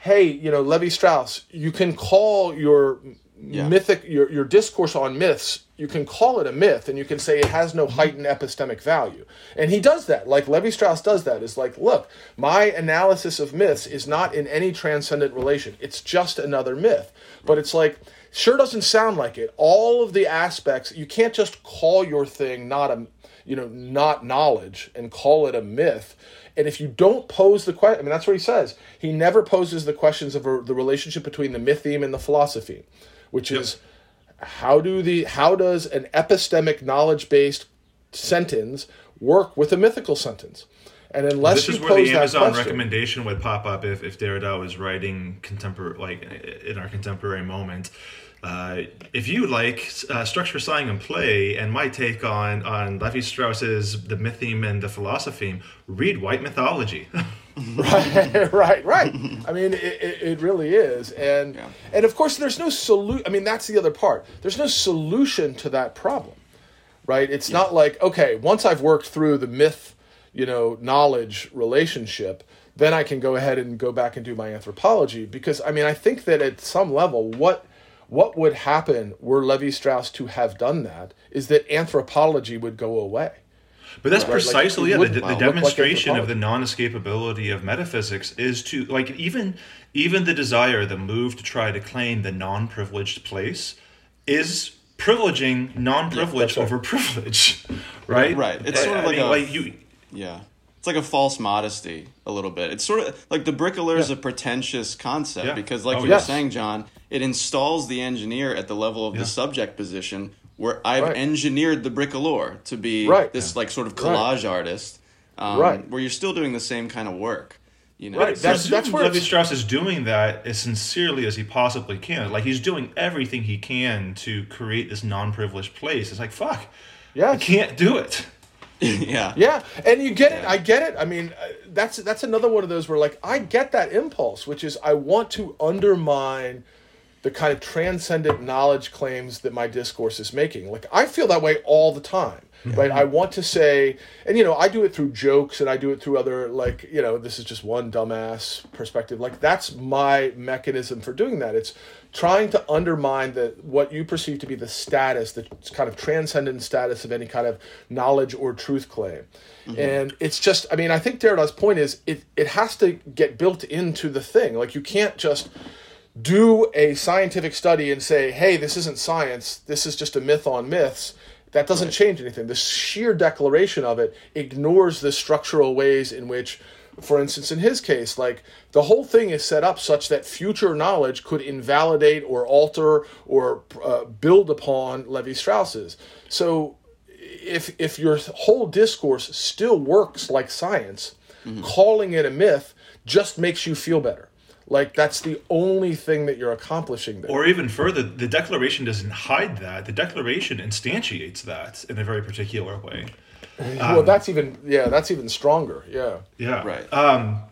[SPEAKER 2] hey, you know, Levi Strauss, you can call your
[SPEAKER 3] Yeah.
[SPEAKER 2] mythic your your discourse on myths. You can call it a myth, and you can say it has no mm-hmm. heightened epistemic value. And he does that. Like Levi Strauss does that. Is like, look, my analysis of myths is not in any transcendent relation. It's just another myth. But it's like. Sure doesn't sound like it. All of the aspects, you can't just call your thing not a, you know, not knowledge and call it a myth. And if you don't pose the question, I mean, that's what he says. He never poses the questions of a, the relationship between the mytheme and the philosophy, which is how do the how does an epistemic knowledge based sentence work with a mythical sentence? And unless
[SPEAKER 4] This
[SPEAKER 2] you
[SPEAKER 4] is where
[SPEAKER 2] pose
[SPEAKER 4] the Amazon
[SPEAKER 2] question,
[SPEAKER 4] recommendation would pop up if, if Derrida was writing contemporary, like in our contemporary moment. Uh, if you like uh, structure, sign, and play, and my take on on Levi Strauss's The Mytheme and the Philosophy, read White Mythology.
[SPEAKER 2] right, right, right. I mean, it, it, it really is, and
[SPEAKER 3] Yeah.
[SPEAKER 2] and of course, there's no solution. I mean, that's the other part. There's no solution to that problem, right? It's not like okay, once I've worked through the myth, you know, knowledge relationship, then I can go ahead and go back and do my anthropology. Because I mean, I think that at some level, what what would happen were Levi Strauss to have done that is that anthropology would go away.
[SPEAKER 4] But that's
[SPEAKER 2] Right, like,
[SPEAKER 4] precisely
[SPEAKER 2] it
[SPEAKER 4] yeah, the, the
[SPEAKER 2] look like
[SPEAKER 4] demonstration of the non-escapability of metaphysics is to like even even the desire, the move to try to claim the non-privileged place is privileging non-privilege
[SPEAKER 2] that's right.
[SPEAKER 4] over privilege, right?
[SPEAKER 3] Right. It's
[SPEAKER 4] I-
[SPEAKER 3] sort of
[SPEAKER 4] I
[SPEAKER 3] like
[SPEAKER 4] mean,
[SPEAKER 3] a-
[SPEAKER 4] like you.
[SPEAKER 3] Yeah. It's like a false modesty a little bit. It's sort of like the bricoleur is a pretentious concept
[SPEAKER 4] Yeah.
[SPEAKER 3] because, like
[SPEAKER 4] Oh,
[SPEAKER 3] you
[SPEAKER 2] yes.
[SPEAKER 3] were saying, John, it installs the engineer at the level of
[SPEAKER 4] Yeah.
[SPEAKER 3] the subject position where I've
[SPEAKER 2] Right.
[SPEAKER 3] engineered the bricoleur to be
[SPEAKER 2] Right.
[SPEAKER 3] this like sort of
[SPEAKER 2] Right.
[SPEAKER 3] collage artist, um,
[SPEAKER 2] Right.
[SPEAKER 3] where you're still doing the same kind of work. You know,
[SPEAKER 2] Right, that's-
[SPEAKER 4] Presume
[SPEAKER 2] that's where
[SPEAKER 4] Levi Strauss is doing that as sincerely as he possibly can. Like he's doing everything he can to create this non-privileged place. It's like fuck, yeah,
[SPEAKER 2] I
[SPEAKER 4] can't do it.
[SPEAKER 3] yeah,
[SPEAKER 2] Yeah, and you get it. I get it. I mean, uh, that's that's another one of those where like I get that impulse, which is I want to undermine the kind of transcendent knowledge claims that my discourse is making. Like I feel that way all the time. Right? I want to say and you know, I do it through jokes and I do it through other like, you know, this is just one dumbass perspective. Like that's my mechanism for doing that. It's trying to undermine the what you perceive to be the status, the kind of transcendent status of any kind of knowledge or truth claim. Mm-hmm. And it's just I mean, I think Derrida's point is it it has to get built into the thing. Like you can't just do a scientific study and say, hey, this isn't science, this is just a myth on myths, that doesn't change anything. The sheer declaration of it ignores the structural ways in which, for instance, in his case, like the whole thing is set up such that future knowledge could invalidate or alter or uh, build upon Levi Strauss's. So if if your whole discourse still works like science, calling it a myth just makes you feel better. Like that's the only thing that you're accomplishing there.
[SPEAKER 4] Or even further, the Declaration doesn't hide that. The Declaration instantiates that in a very particular way.
[SPEAKER 2] well, that's even yeah, that's even stronger. Yeah.
[SPEAKER 4] Yeah.
[SPEAKER 3] Right.
[SPEAKER 4] Um,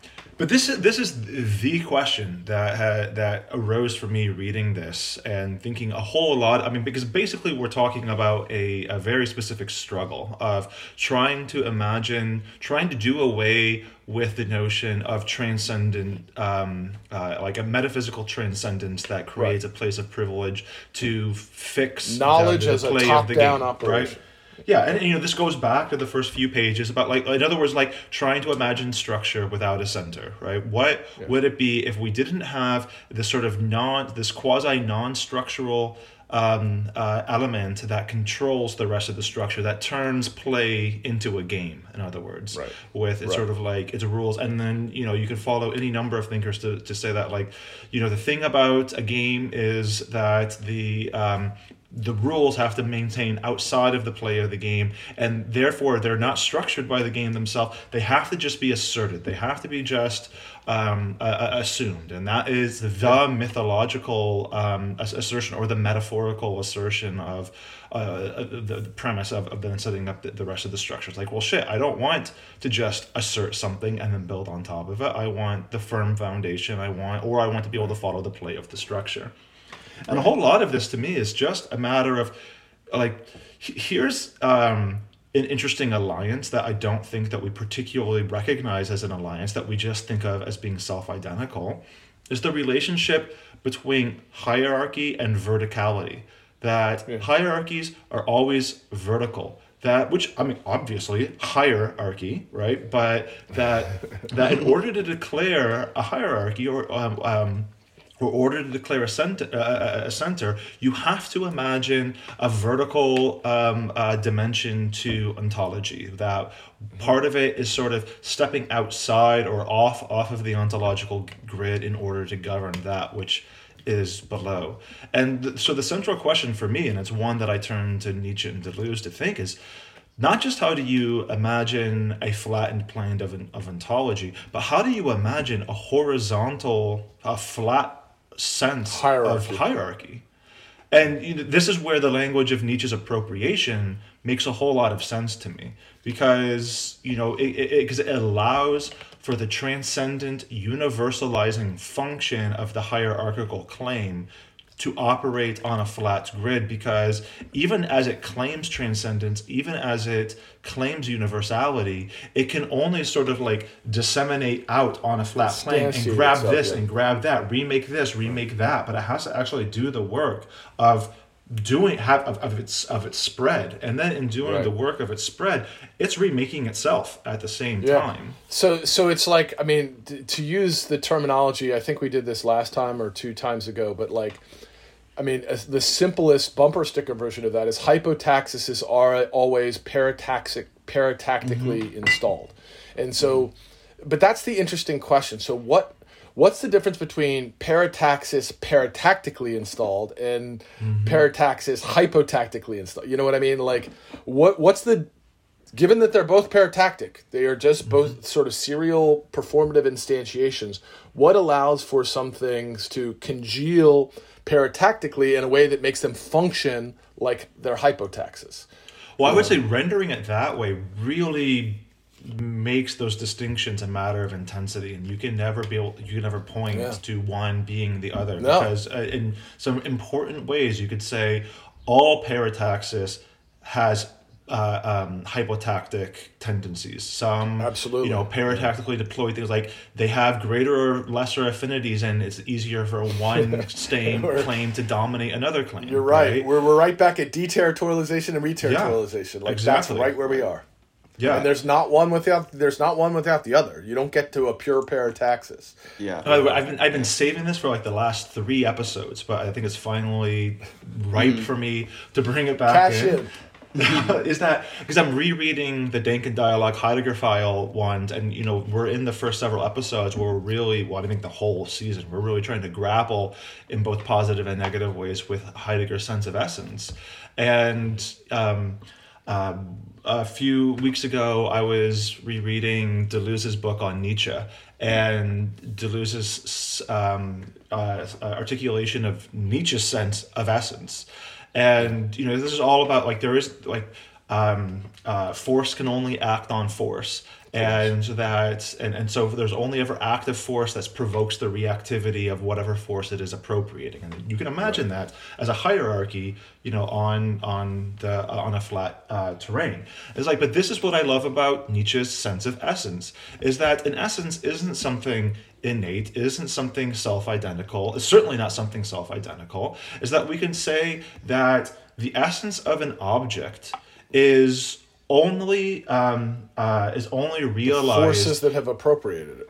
[SPEAKER 4] but this is this is the question that ha- that arose for me reading this and thinking a whole lot. I mean, because basically we're talking about a, a very specific struggle of trying to imagine, trying to do away with the notion of transcendent, um, uh, like a metaphysical transcendence that creates a place of privilege to fix
[SPEAKER 2] Knowledge
[SPEAKER 4] the, the
[SPEAKER 2] as a
[SPEAKER 4] play of the
[SPEAKER 2] top-down operation.
[SPEAKER 4] Right? Yeah, and you know this goes back to the first few pages about like in other words like trying to imagine structure without a center, right? What would it be if we didn't have this sort of non this quasi non-structural um, uh, element that controls the rest of the structure that turns play into a game in other words
[SPEAKER 2] Right.
[SPEAKER 4] with it's
[SPEAKER 2] Right.
[SPEAKER 4] sort of like its rules and then you know you can follow any number of thinkers to, to say that like you know the thing about a game is that the um, the rules have to maintain outside of the play of the game and therefore they're not structured by the game themselves. They have to just be asserted. They have to be just um, uh, uh, assumed and that is the mythological um, assertion or the metaphorical assertion of uh, the, the premise of, of then setting up the, the rest of the structures. Like well shit i don't want to just assert something and then build on top of it. I want the firm foundation. I want or i want to be able to follow the play of the structure and a whole lot of this to me is just a matter of like here's um an interesting alliance that I don't think that we particularly recognize as an alliance that we just think of as being self-identical is the relationship between hierarchy and verticality. That hierarchies are always vertical. That which I mean obviously hierarchy, right? But that that in order to declare a hierarchy or um, um or order to declare a center, uh, a center, you have to imagine a vertical um, uh, dimension to ontology. That part of it is sort of stepping outside or off off of the ontological grid in order to govern that which is below. And th- so the central question for me, and it's one that I turn to Nietzsche and Deleuze to think, is not just how do you imagine a flattened plane of, of ontology, but how do you imagine a horizontal, a flat sense
[SPEAKER 2] Hierarchy.
[SPEAKER 4] of hierarchy. And you know, this is where the language of Nietzsche's appropriation makes a whole lot of sense to me because you know it because it, it, allows for the transcendent universalizing function of the hierarchical claim to operate on a flat grid because even as it claims transcendence, even as it claims universality, it can only sort of like disseminate out on a flat plane and grab
[SPEAKER 2] itself,
[SPEAKER 4] this
[SPEAKER 2] yeah.
[SPEAKER 4] and grab that, remake this, remake that, but it has to actually do the work of doing have of, of its of its spread and then in doing
[SPEAKER 2] Right.
[SPEAKER 4] the work of its spread it's remaking itself at the same time
[SPEAKER 2] So so it's like I mean to use the terminology I think we did this last time or two times ago but like I mean the simplest bumper sticker version of that is hypotaxis are always parataxic paratactically mm-hmm. installed. And so but that's the interesting question. So what what's the difference between parataxis paratactically installed and mm-hmm. parataxis hypotactically installed? You know what I mean? Like what what's the given that they're both paratactic, they are just mm-hmm. both sort of serial performative instantiations. What allows for some things to congeal paratactically in a way that makes them function like they're hypotaxis?
[SPEAKER 4] well i would say rendering it that way really makes those distinctions a matter of intensity and you can never be able you can never point
[SPEAKER 2] Yeah.
[SPEAKER 4] to one being the other
[SPEAKER 2] No.
[SPEAKER 4] because uh, in some important ways you could say all parataxis has uh, um, hypotactic tendencies. Some,
[SPEAKER 2] Absolutely.
[SPEAKER 4] you know, paratactically deployed things like they have greater or lesser affinities, and it's easier for one stain claim to dominate another claim.
[SPEAKER 2] You're right. We're, we're right back at deterritorialization and reterritorialization. like
[SPEAKER 4] exactly.
[SPEAKER 2] that's right where we are.
[SPEAKER 4] yeah.
[SPEAKER 2] And there's not one without there's not one without the other. You don't get to a pure parataxis.
[SPEAKER 3] Yeah.
[SPEAKER 4] By the way, I've been I've been saving this for like the last three episodes, but I think it's finally ripe for me to bring it back
[SPEAKER 2] Cash
[SPEAKER 4] in.
[SPEAKER 2] in.
[SPEAKER 4] is that because I'm rereading the Danken Dialogue Heidegger file ones, and you know we're in the first several episodes where we're really, well, I think the whole season, we're really trying to grapple in both positive and negative ways with Heidegger's sense of essence, and um, um, a few weeks ago I was rereading Deleuze's book on Nietzsche, and Deleuze's um, uh, articulation of Nietzsche's sense of essence and you know this is all about like there is like um, uh, force can only act on force. And that and, and so there's only ever active force that provokes the reactivity of whatever force it is appropriating. And you can imagine that as a hierarchy you know on on the uh, on a flat uh, terrain. It's like but this is what i love about nietzsche's sense of essence is that an essence isn't something innate isn't something self-identical it's certainly not something self-identical is that we can say that the essence of an object is only um, uh, is only realized
[SPEAKER 2] Forces that have appropriated it.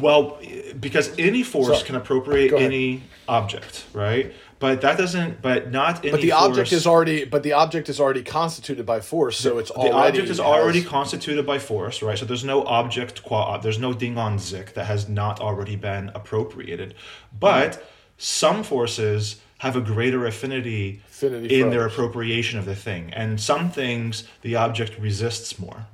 [SPEAKER 4] well because any force
[SPEAKER 2] Sorry.
[SPEAKER 4] can appropriate any object right but that doesn't but not any
[SPEAKER 2] But the object is already but the object is already constituted by force, so it's
[SPEAKER 4] the
[SPEAKER 2] already
[SPEAKER 4] object is
[SPEAKER 2] has-
[SPEAKER 4] already constituted by force, right? So there's no object qua there's no Ding an sich that has not already been appropriated. But some forces have a greater affinity,
[SPEAKER 2] Affinity
[SPEAKER 4] in their appropriation of the thing, and some things the object resists more.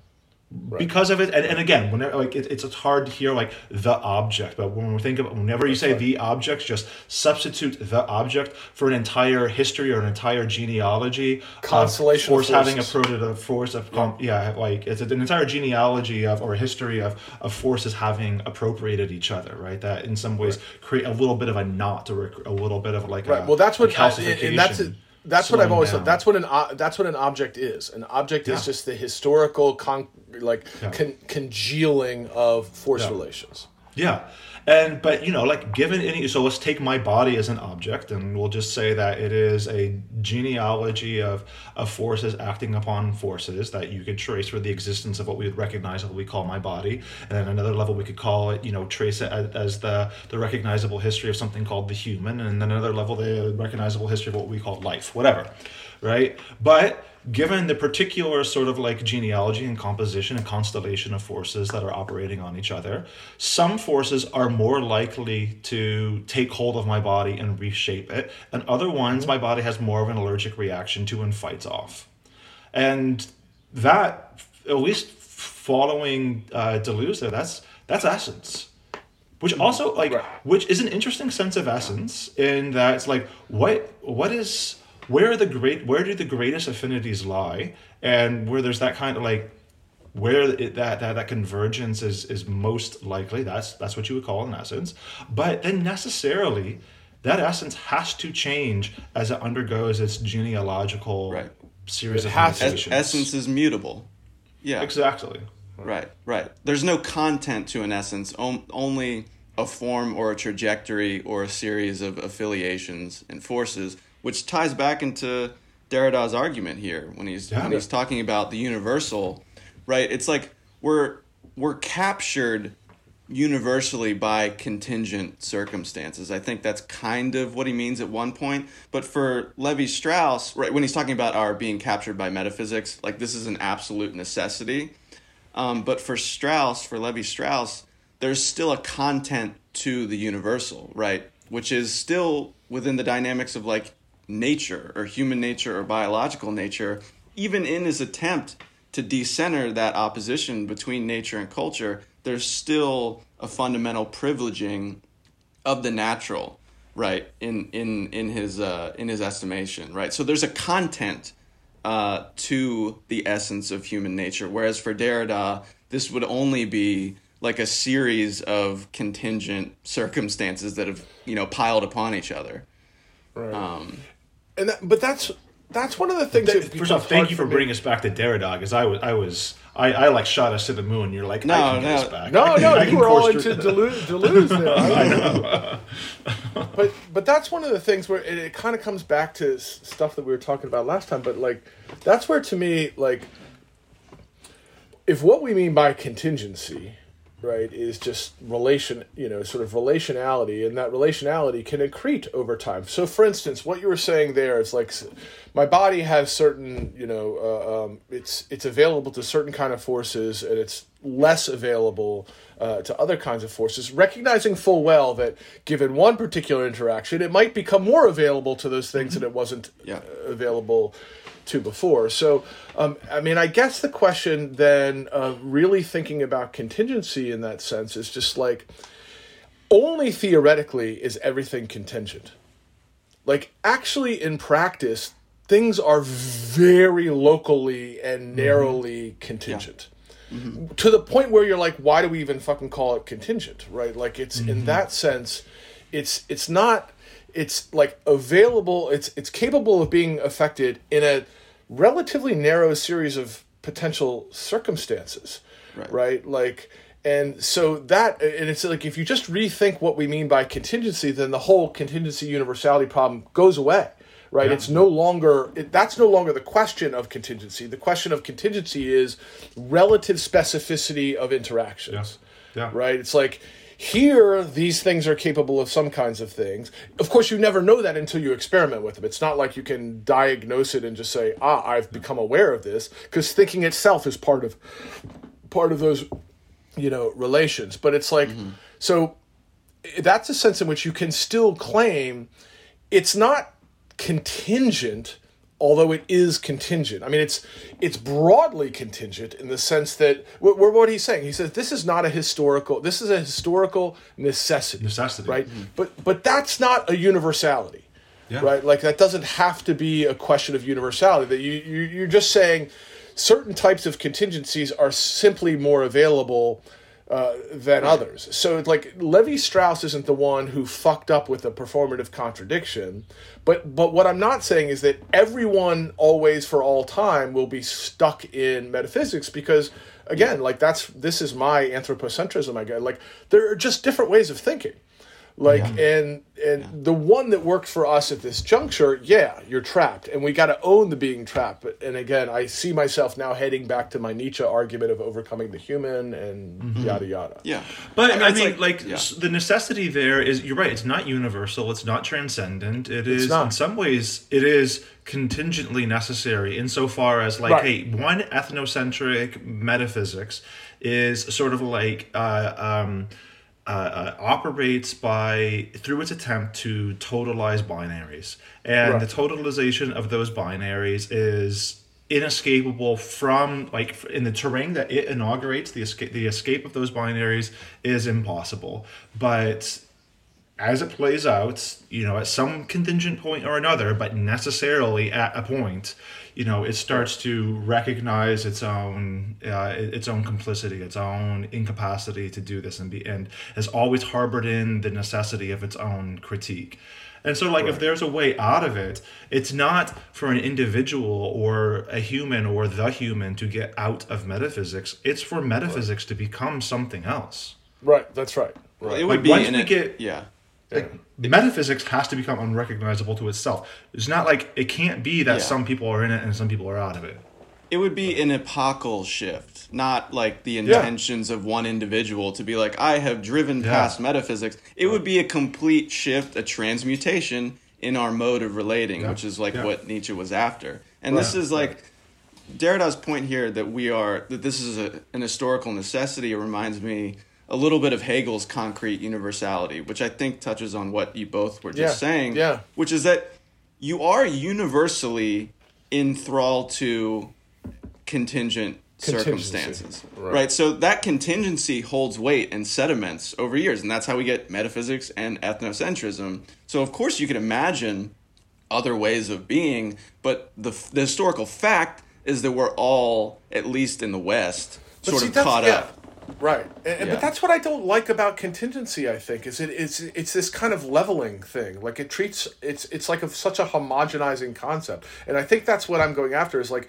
[SPEAKER 4] Because of it, and, and again, whenever like it, it's it's hard to hear like the object, but when we think of whenever you say the object, just substitute the object for an entire history or an entire genealogy,
[SPEAKER 2] Constellation of
[SPEAKER 4] force having
[SPEAKER 2] forces.
[SPEAKER 4] approached a force of com- yeah like it's an entire genealogy of or a history of of forces having appropriated each other right that in some ways create a little bit of a knot or a, a little bit of like
[SPEAKER 2] Right.
[SPEAKER 4] a,
[SPEAKER 2] Well, that's
[SPEAKER 4] a
[SPEAKER 2] what and that's
[SPEAKER 4] calcification.
[SPEAKER 2] That's what I've always
[SPEAKER 4] down.
[SPEAKER 2] thought. That's what an o- that's what an object is. An object
[SPEAKER 4] Yeah.
[SPEAKER 2] is just the historical con- like
[SPEAKER 4] Yeah.
[SPEAKER 2] con- congealing of force
[SPEAKER 4] Yeah.
[SPEAKER 2] relations.
[SPEAKER 4] Yeah. And but you know, like given any so let's take my body as an object and we'll just say that it is a genealogy of of forces acting upon forces that you could trace for the existence of what we would recognize what we call my body. And then another level we could call it, you know, trace it as, as the the recognizable history of something called the human and then another level the recognizable history of what we call life, whatever. Right? But given the particular sort of like genealogy and composition and constellation of forces that are operating on each other, some forces are more likely to take hold of my body and reshape it, and other ones my body has more of an allergic reaction to and fights off. And that, at least following uh, Deleuze, there, that's that's essence. Which also like,
[SPEAKER 2] Right.
[SPEAKER 4] which is an interesting sense of essence in that it's like, what what is where are the great where do the greatest affinities lie, and where there's that kind of like where it, that, that that convergence is is most likely that's that's what you would call an essence but then necessarily that essence has to change as it undergoes its genealogical
[SPEAKER 3] Right.
[SPEAKER 4] series
[SPEAKER 2] It
[SPEAKER 4] of
[SPEAKER 2] has.
[SPEAKER 3] Es- essence is mutable. Yeah.
[SPEAKER 4] exactly
[SPEAKER 3] Right, right. There's no content to an essence, on- only a form or a trajectory or a series of affiliations and forces, which ties back into Derrida's argument here when he's
[SPEAKER 4] Yeah.
[SPEAKER 3] when he's talking about the universal, right? It's like we're we're captured universally by contingent circumstances. I think that's kind of what he means at one point. But for Levi Strauss, right, when he's talking about our being captured by metaphysics, like this is an absolute necessity. Um, but for Strauss, for Levi Strauss, there's still a content to the universal, right? Which is still within the dynamics of like nature or human nature or biological nature, even in his attempt to decenter that opposition between nature and culture, there's still a fundamental privileging of the natural, right? In in in his uh, in his estimation, right? So there's a content uh, to the essence of human nature, whereas for Derrida, this would only be like a series of contingent circumstances that have you know piled upon each other.
[SPEAKER 2] Right.
[SPEAKER 3] Um,
[SPEAKER 2] and that, but that's that's one of the things. that
[SPEAKER 4] First off, thank you for
[SPEAKER 2] me.
[SPEAKER 4] bringing us back to Derrida, because I was, I was, I, I like shot us to the moon. You're like,
[SPEAKER 3] No,
[SPEAKER 4] I can get
[SPEAKER 3] no.
[SPEAKER 4] us back.
[SPEAKER 2] No,
[SPEAKER 4] I can-
[SPEAKER 2] no, you were all into
[SPEAKER 4] through-
[SPEAKER 2] Deleuze, Deleuze there. I know. but but that's one of the things where it, it kind of comes back to s- stuff that we were talking about last time. But like, that's where to me, like, if what we mean by contingency, right, is just relation, you know, sort of relationality, and that relationality can accrete over time. So, for instance, what you were saying there is like, my body has certain, you know, uh, um, it's it's available to certain kind of forces, and it's less available uh, to other kinds of forces. Recognizing full well that given one particular interaction, it might become more available to those things that it wasn't
[SPEAKER 3] Yeah.
[SPEAKER 2] uh, available to before. So, um, I mean, I guess the question then of really thinking about contingency in that sense is just like only theoretically is everything contingent. Like, actually, in practice, things are very locally and mm-hmm. narrowly contingent. Mm-hmm. To the point where you're like, why do we even fucking call it contingent, right? Like, it's in mm-hmm. that sense, it's it's not it's like available it's it's capable of being affected in a relatively narrow series of potential circumstances
[SPEAKER 3] Right.
[SPEAKER 2] right like and so that and it's like if you just rethink what we mean by contingency then the whole contingency universality problem goes away right it's no longer it, that's no longer the question of contingency the question of contingency is relative specificity of interactions
[SPEAKER 4] Yeah.
[SPEAKER 2] right? It's like here these things are capable of some kinds of things. Of course, you never know that until you experiment with them. It's not like you can diagnose it and just say, "Ah, I've become aware of this," because thinking itself is part of part of those you know relations. But it's like so that's a sense in which you can still claim it's not contingent although it is contingent i mean it's it's broadly contingent in the sense that what, what he's saying he says this is not a historical this is a historical necessity
[SPEAKER 4] Necessity.
[SPEAKER 2] right mm-hmm. but but that's not a universality
[SPEAKER 4] Yeah.
[SPEAKER 2] right like that doesn't have to be a question of universality that you, you you're just saying certain types of contingencies are simply more available uh, than others. So it's like Levi Strauss isn't the one who fucked up with a performative contradiction, but but what I'm not saying is that everyone always for all time will be stuck in metaphysics because again, like that's this is my anthropocentrism. I guess like there are just different ways of thinking. Like and and the one that works for us at this juncture, yeah, you're trapped, and we got to own the being trapped. And again, I see myself now heading back to my Nietzsche argument of overcoming the human and yada yada.
[SPEAKER 3] Yeah.
[SPEAKER 4] But I mean,
[SPEAKER 3] it's
[SPEAKER 4] like,
[SPEAKER 3] like- yeah.
[SPEAKER 4] the necessity there is you're right. It's not universal. It's not transcendent. It is
[SPEAKER 2] not.
[SPEAKER 4] in some ways it is contingently necessary insofar as like
[SPEAKER 2] Right.
[SPEAKER 4] hey, one ethnocentric metaphysics is sort of like uh, um, uh, uh, operates by through its attempt to totalize binaries, and
[SPEAKER 2] Right.
[SPEAKER 4] the totalization of those binaries is inescapable from like in the terrain that it inaugurates the escape the escape of those binaries is impossible but as it plays out you know at some contingent point or another but necessarily at a point you know it starts to recognize its own uh, its own complicity its own incapacity to do this and be and has always harbored in the necessity of its own critique and so, like, if there's a way out of it, it's not for an individual or a human or the human to get out of metaphysics. It's for metaphysics to become something else.
[SPEAKER 2] Right, that's right.
[SPEAKER 3] Well,
[SPEAKER 2] Right.
[SPEAKER 3] it would
[SPEAKER 4] Like,
[SPEAKER 3] be
[SPEAKER 4] once
[SPEAKER 3] in
[SPEAKER 4] we
[SPEAKER 3] it.
[SPEAKER 4] get-
[SPEAKER 3] yeah.
[SPEAKER 4] The metaphysics has to become unrecognizable to itself. It's not like it can't be that
[SPEAKER 3] Yeah.
[SPEAKER 4] some people are in it and some people are out of it.
[SPEAKER 3] It would be an epochal shift, not like the intentions of one individual to be like, I have driven
[SPEAKER 4] Yeah.
[SPEAKER 3] past metaphysics. It would be a complete shift, a transmutation in our mode of relating,
[SPEAKER 4] Yeah.
[SPEAKER 3] which is like
[SPEAKER 4] Yeah.
[SPEAKER 3] what Nietzsche was after. And this is like Derrida's point here that we are that this is a, an historical necessity. It reminds me a little bit of Hegel's concrete universality, which I think touches on what you both were just
[SPEAKER 2] Yeah.
[SPEAKER 3] saying.
[SPEAKER 2] Yeah.
[SPEAKER 3] Which is that you are universally in thrall to contingent circumstances.
[SPEAKER 2] Right.
[SPEAKER 3] Right. So that contingency holds weight and sediments over years. And that's how we get metaphysics and ethnocentrism. So, of course, you can imagine other ways of being, but the, the historical fact is that we're all, at least in the West,
[SPEAKER 2] But
[SPEAKER 3] sort
[SPEAKER 2] see,
[SPEAKER 3] of caught
[SPEAKER 2] yeah,
[SPEAKER 3] up.
[SPEAKER 2] Right, and,
[SPEAKER 3] Yeah.
[SPEAKER 2] but that's what I don't like about contingency. I think is it it's it's this kind of leveling thing. Like it treats it's it's like a, such a homogenizing concept, and I think that's what I'm going after. Is like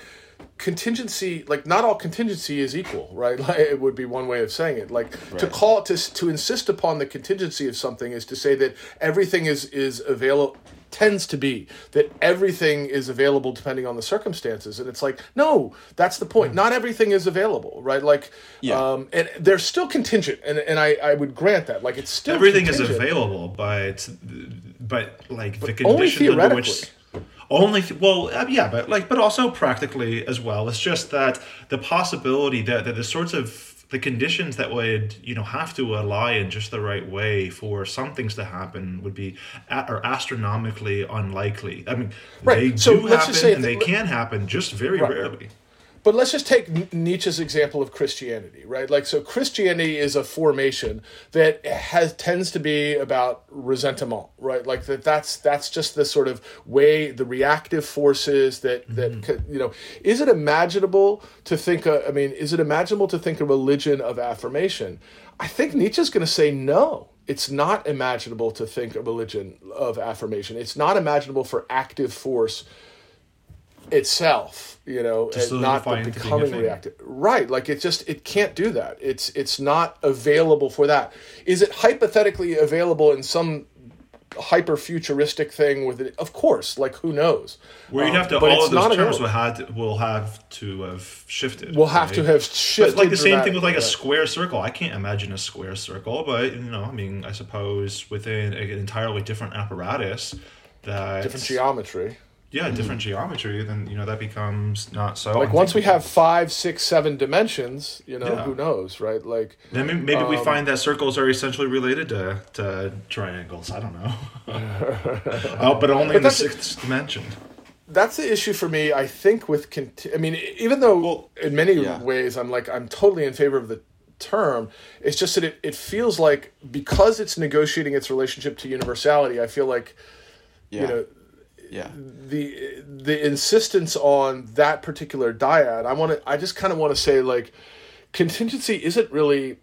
[SPEAKER 2] contingency. Like not all contingency is equal, right? Like, it would be one way of saying it. Like to
[SPEAKER 3] Right.
[SPEAKER 2] call to to insist upon the contingency of something is to say that everything is is available tends to be that everything is available depending on the circumstances and it's like no that's the point. Not everything is available right? Like
[SPEAKER 3] Yeah.
[SPEAKER 2] um and they're still contingent and, and I, I would grant that. Like it's still
[SPEAKER 4] Everything is available, but but like the
[SPEAKER 2] only
[SPEAKER 4] conditions under which only well uh, yeah, but like but also practically as well. It's just that the possibility that, that the sorts of the conditions that would you know have to lie in just the right way for some things to happen would be a- are astronomically unlikely. I mean,
[SPEAKER 2] Right,
[SPEAKER 4] they
[SPEAKER 2] so
[SPEAKER 4] do
[SPEAKER 2] let's
[SPEAKER 4] happen
[SPEAKER 2] just say
[SPEAKER 4] and they can happen just very
[SPEAKER 2] Right.
[SPEAKER 4] rarely.
[SPEAKER 2] But let's just take Nietzsche's example of Christianity, right? Like, so Christianity is a formation that has tends to be about resentment, right? Like that. That's that's just the sort of way the reactive forces that that mm-hmm. could- you know. Is it imaginable to think? A, I mean, is it imaginable to think a religion of affirmation? I think Nietzsche's going to say no. It's not imaginable to think a religion of affirmation. It's not imaginable for active force itself, you know, and not the
[SPEAKER 4] into being a
[SPEAKER 2] becoming reactive. Right, like it just it can't do that. It's it's not available for that. Is it hypothetically available in some hyper futuristic thing with it? Of course, like who knows?
[SPEAKER 4] Where you'd
[SPEAKER 2] Um,
[SPEAKER 4] have to
[SPEAKER 2] but
[SPEAKER 4] all
[SPEAKER 2] it's
[SPEAKER 4] of those
[SPEAKER 2] not
[SPEAKER 4] terms will had will have to have shifted.
[SPEAKER 2] we'll have to have shifted.
[SPEAKER 4] it's like the same thing with like a square circle. I can't imagine a square circle, but you know, I mean, I suppose within an entirely different apparatus that
[SPEAKER 2] different geometry.
[SPEAKER 4] Yeah, different geometry, then you know that becomes not so.
[SPEAKER 2] Like once we have five, six, seven dimensions, you know,
[SPEAKER 4] Yeah.
[SPEAKER 2] who knows, right? Like
[SPEAKER 4] then maybe, maybe
[SPEAKER 2] um,
[SPEAKER 4] we find that circles are essentially related to, to triangles. I don't know. oh, but only in the sixth dimension.
[SPEAKER 2] that's the issue for me. I think with conti- I mean, even though
[SPEAKER 3] Well,
[SPEAKER 2] in many
[SPEAKER 3] yeah.
[SPEAKER 2] ways I'm like I'm totally in favor of the term. It's just that it, it feels like because it's negotiating its relationship to universality, I feel like
[SPEAKER 3] Yeah.
[SPEAKER 2] you know
[SPEAKER 3] yeah.
[SPEAKER 2] the the insistence on that particular dyad. I want to. I just kind of want to say like contingency isn't really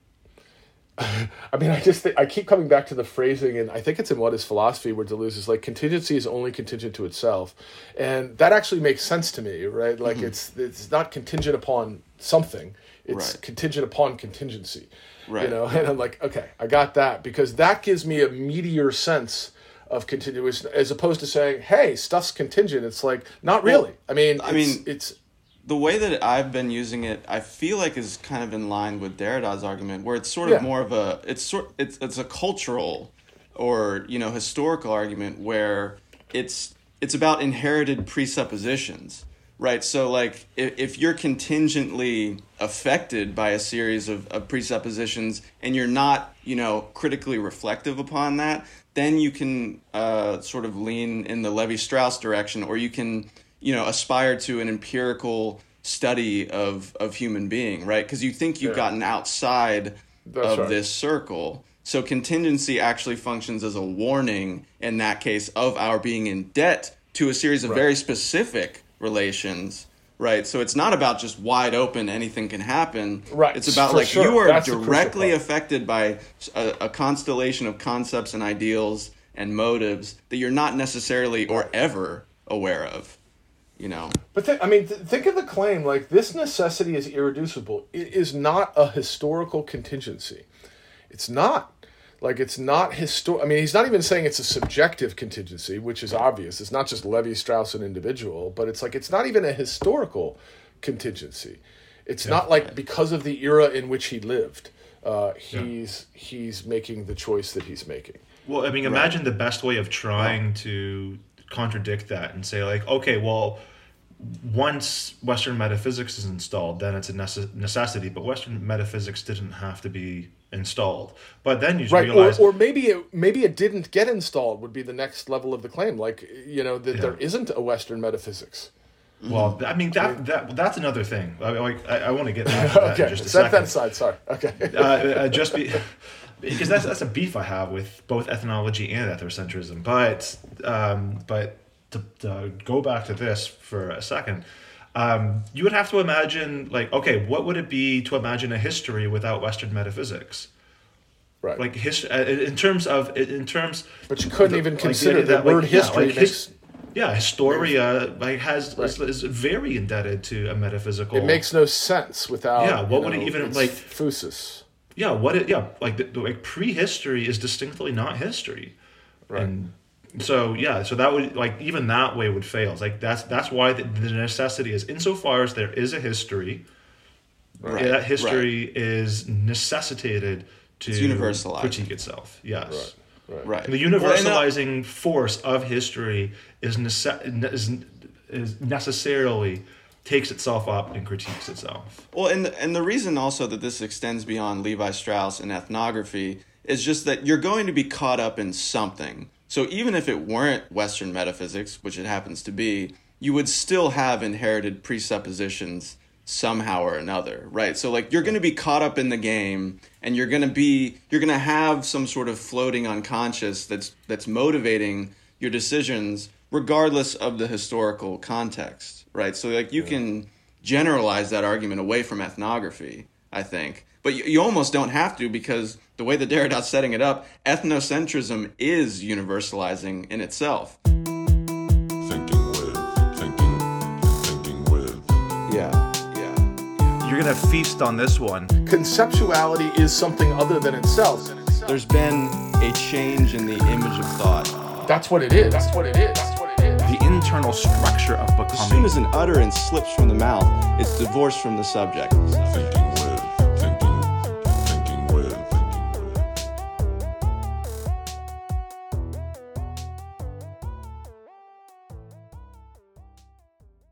[SPEAKER 2] I mean, I just think, I keep coming back to the phrasing, and I think it's in What Is Philosophy where Deleuze is like contingency is only contingent to itself, and that actually makes sense to me, right? Like
[SPEAKER 3] Mm-hmm.
[SPEAKER 2] it's it's not contingent upon something; it's
[SPEAKER 3] Right.
[SPEAKER 2] contingent upon contingency,
[SPEAKER 3] Right.
[SPEAKER 2] You know, and I'm like, okay, I got that because that gives me a meatier sense of continuous, as opposed to saying, hey, stuff's contingent. It's like not really. I mean,
[SPEAKER 3] I
[SPEAKER 2] it's,
[SPEAKER 3] mean-
[SPEAKER 2] it's
[SPEAKER 3] the way that I've been using it, I feel like is kind of in line with Derrida's argument, where it's sort
[SPEAKER 2] Yeah.
[SPEAKER 3] of more of a it's sort it's it's a cultural or you know historical argument where it's it's about inherited presuppositions, right? So like if, if you're contingently affected by a series of, of presuppositions and you're not you know critically reflective upon that, then you can uh, sort of lean in the Levi Strauss direction, or you can you know aspire to an empirical study of of human being right because you think you've
[SPEAKER 2] Yeah.
[SPEAKER 3] gotten outside
[SPEAKER 2] That's
[SPEAKER 3] of
[SPEAKER 2] right.
[SPEAKER 3] this circle so contingency actually functions as a warning in that case of our being in debt to a series of very specific relations right so it's not about just wide open anything can happen
[SPEAKER 2] Right,
[SPEAKER 3] it's about
[SPEAKER 2] for
[SPEAKER 3] like
[SPEAKER 2] sure.
[SPEAKER 3] you are
[SPEAKER 2] That's
[SPEAKER 3] directly affected by a, a constellation of concepts and ideals and motives that you're not necessarily or ever aware of you know
[SPEAKER 2] But th- I mean, th- think of the claim like this necessity is irreducible. It is not a historical contingency. It's not. Like it's not histor. I mean, he's not even saying it's a subjective contingency, which is obvious. It's not just Levi Strauss, an individual, but it's like it's not even a historical contingency. It's not like because of the era in which he lived, uh, he's he's making the choice that he's making.
[SPEAKER 4] Well, I mean, imagine the best way of trying to contradict that and say, like, okay, well, once Western metaphysics is installed, then it's a necess- necessity. But Western metaphysics didn't have to be installed. But then you
[SPEAKER 2] right
[SPEAKER 4] realize,
[SPEAKER 2] or, or maybe it maybe it didn't get installed would be the next level of the claim like you know that there
[SPEAKER 4] Yeah.
[SPEAKER 2] isn't a western metaphysics
[SPEAKER 4] well, I mean, that, that that's another thing. I, like, I, I want to get back to that
[SPEAKER 2] okay
[SPEAKER 4] in just a
[SPEAKER 2] set that aside sorry okay
[SPEAKER 4] uh, uh, just be, because that's that's a beef I have with both ethnology and ethnocentrism. But um, but to, to go back to this for a second, um, you would have to imagine like okay, what would it be to imagine a history without Western metaphysics?
[SPEAKER 2] right
[SPEAKER 4] Like his, uh, in terms of in terms,
[SPEAKER 2] but you couldn't
[SPEAKER 4] the-
[SPEAKER 2] even consider
[SPEAKER 4] idea
[SPEAKER 2] the
[SPEAKER 4] that, like,
[SPEAKER 2] word
[SPEAKER 4] yeah,
[SPEAKER 2] history
[SPEAKER 4] like
[SPEAKER 2] makes
[SPEAKER 4] his- yeah, Historia like has is, is very indebted to a metaphysical.
[SPEAKER 2] it makes no sense without
[SPEAKER 4] Yeah, what would it even, like-
[SPEAKER 2] phusis
[SPEAKER 4] yeah what it yeah like the, the, like prehistory is distinctly not history
[SPEAKER 2] Right.
[SPEAKER 4] and so yeah so that would like even that way would fail. It's like that's that's why the, the necessity is insofar as there is a history
[SPEAKER 3] Right,
[SPEAKER 4] that history is necessitated to
[SPEAKER 3] It's universalizing.
[SPEAKER 4] critique itself. Yes.
[SPEAKER 2] Right
[SPEAKER 3] right.
[SPEAKER 4] And the
[SPEAKER 3] Well, and, uh,
[SPEAKER 4] universalizing force of history is, nece- is, is necessarily takes itself up and critiques itself.
[SPEAKER 3] Well, and and the reason also that this extends beyond Levi Strauss and ethnography is just that you're going to be caught up in something. So even if it weren't Western metaphysics, which it happens to be, you would still have inherited presuppositions somehow or another, right? So like you're going to be caught up in the game and you're going to be you're going to have some sort of floating unconscious that's that's motivating your decisions regardless of the historical context, right? So like you can generalize that argument away from ethnography, I think. But you, you almost don't have to because the way that Derrida's setting it up, ethnocentrism is universalizing in itself.
[SPEAKER 5] Thinking with, thinking, thinking with.
[SPEAKER 3] Yeah, yeah.
[SPEAKER 1] You're gonna feast on this one.
[SPEAKER 2] conceptuality is something other than itself
[SPEAKER 3] There's been a change in the image of thought.
[SPEAKER 2] that's what it is that's what it is that's what it is
[SPEAKER 1] The internal structure of
[SPEAKER 3] As soon
[SPEAKER 1] becoming.
[SPEAKER 3] as an utterance slips from the mouth, it's divorced from the subject.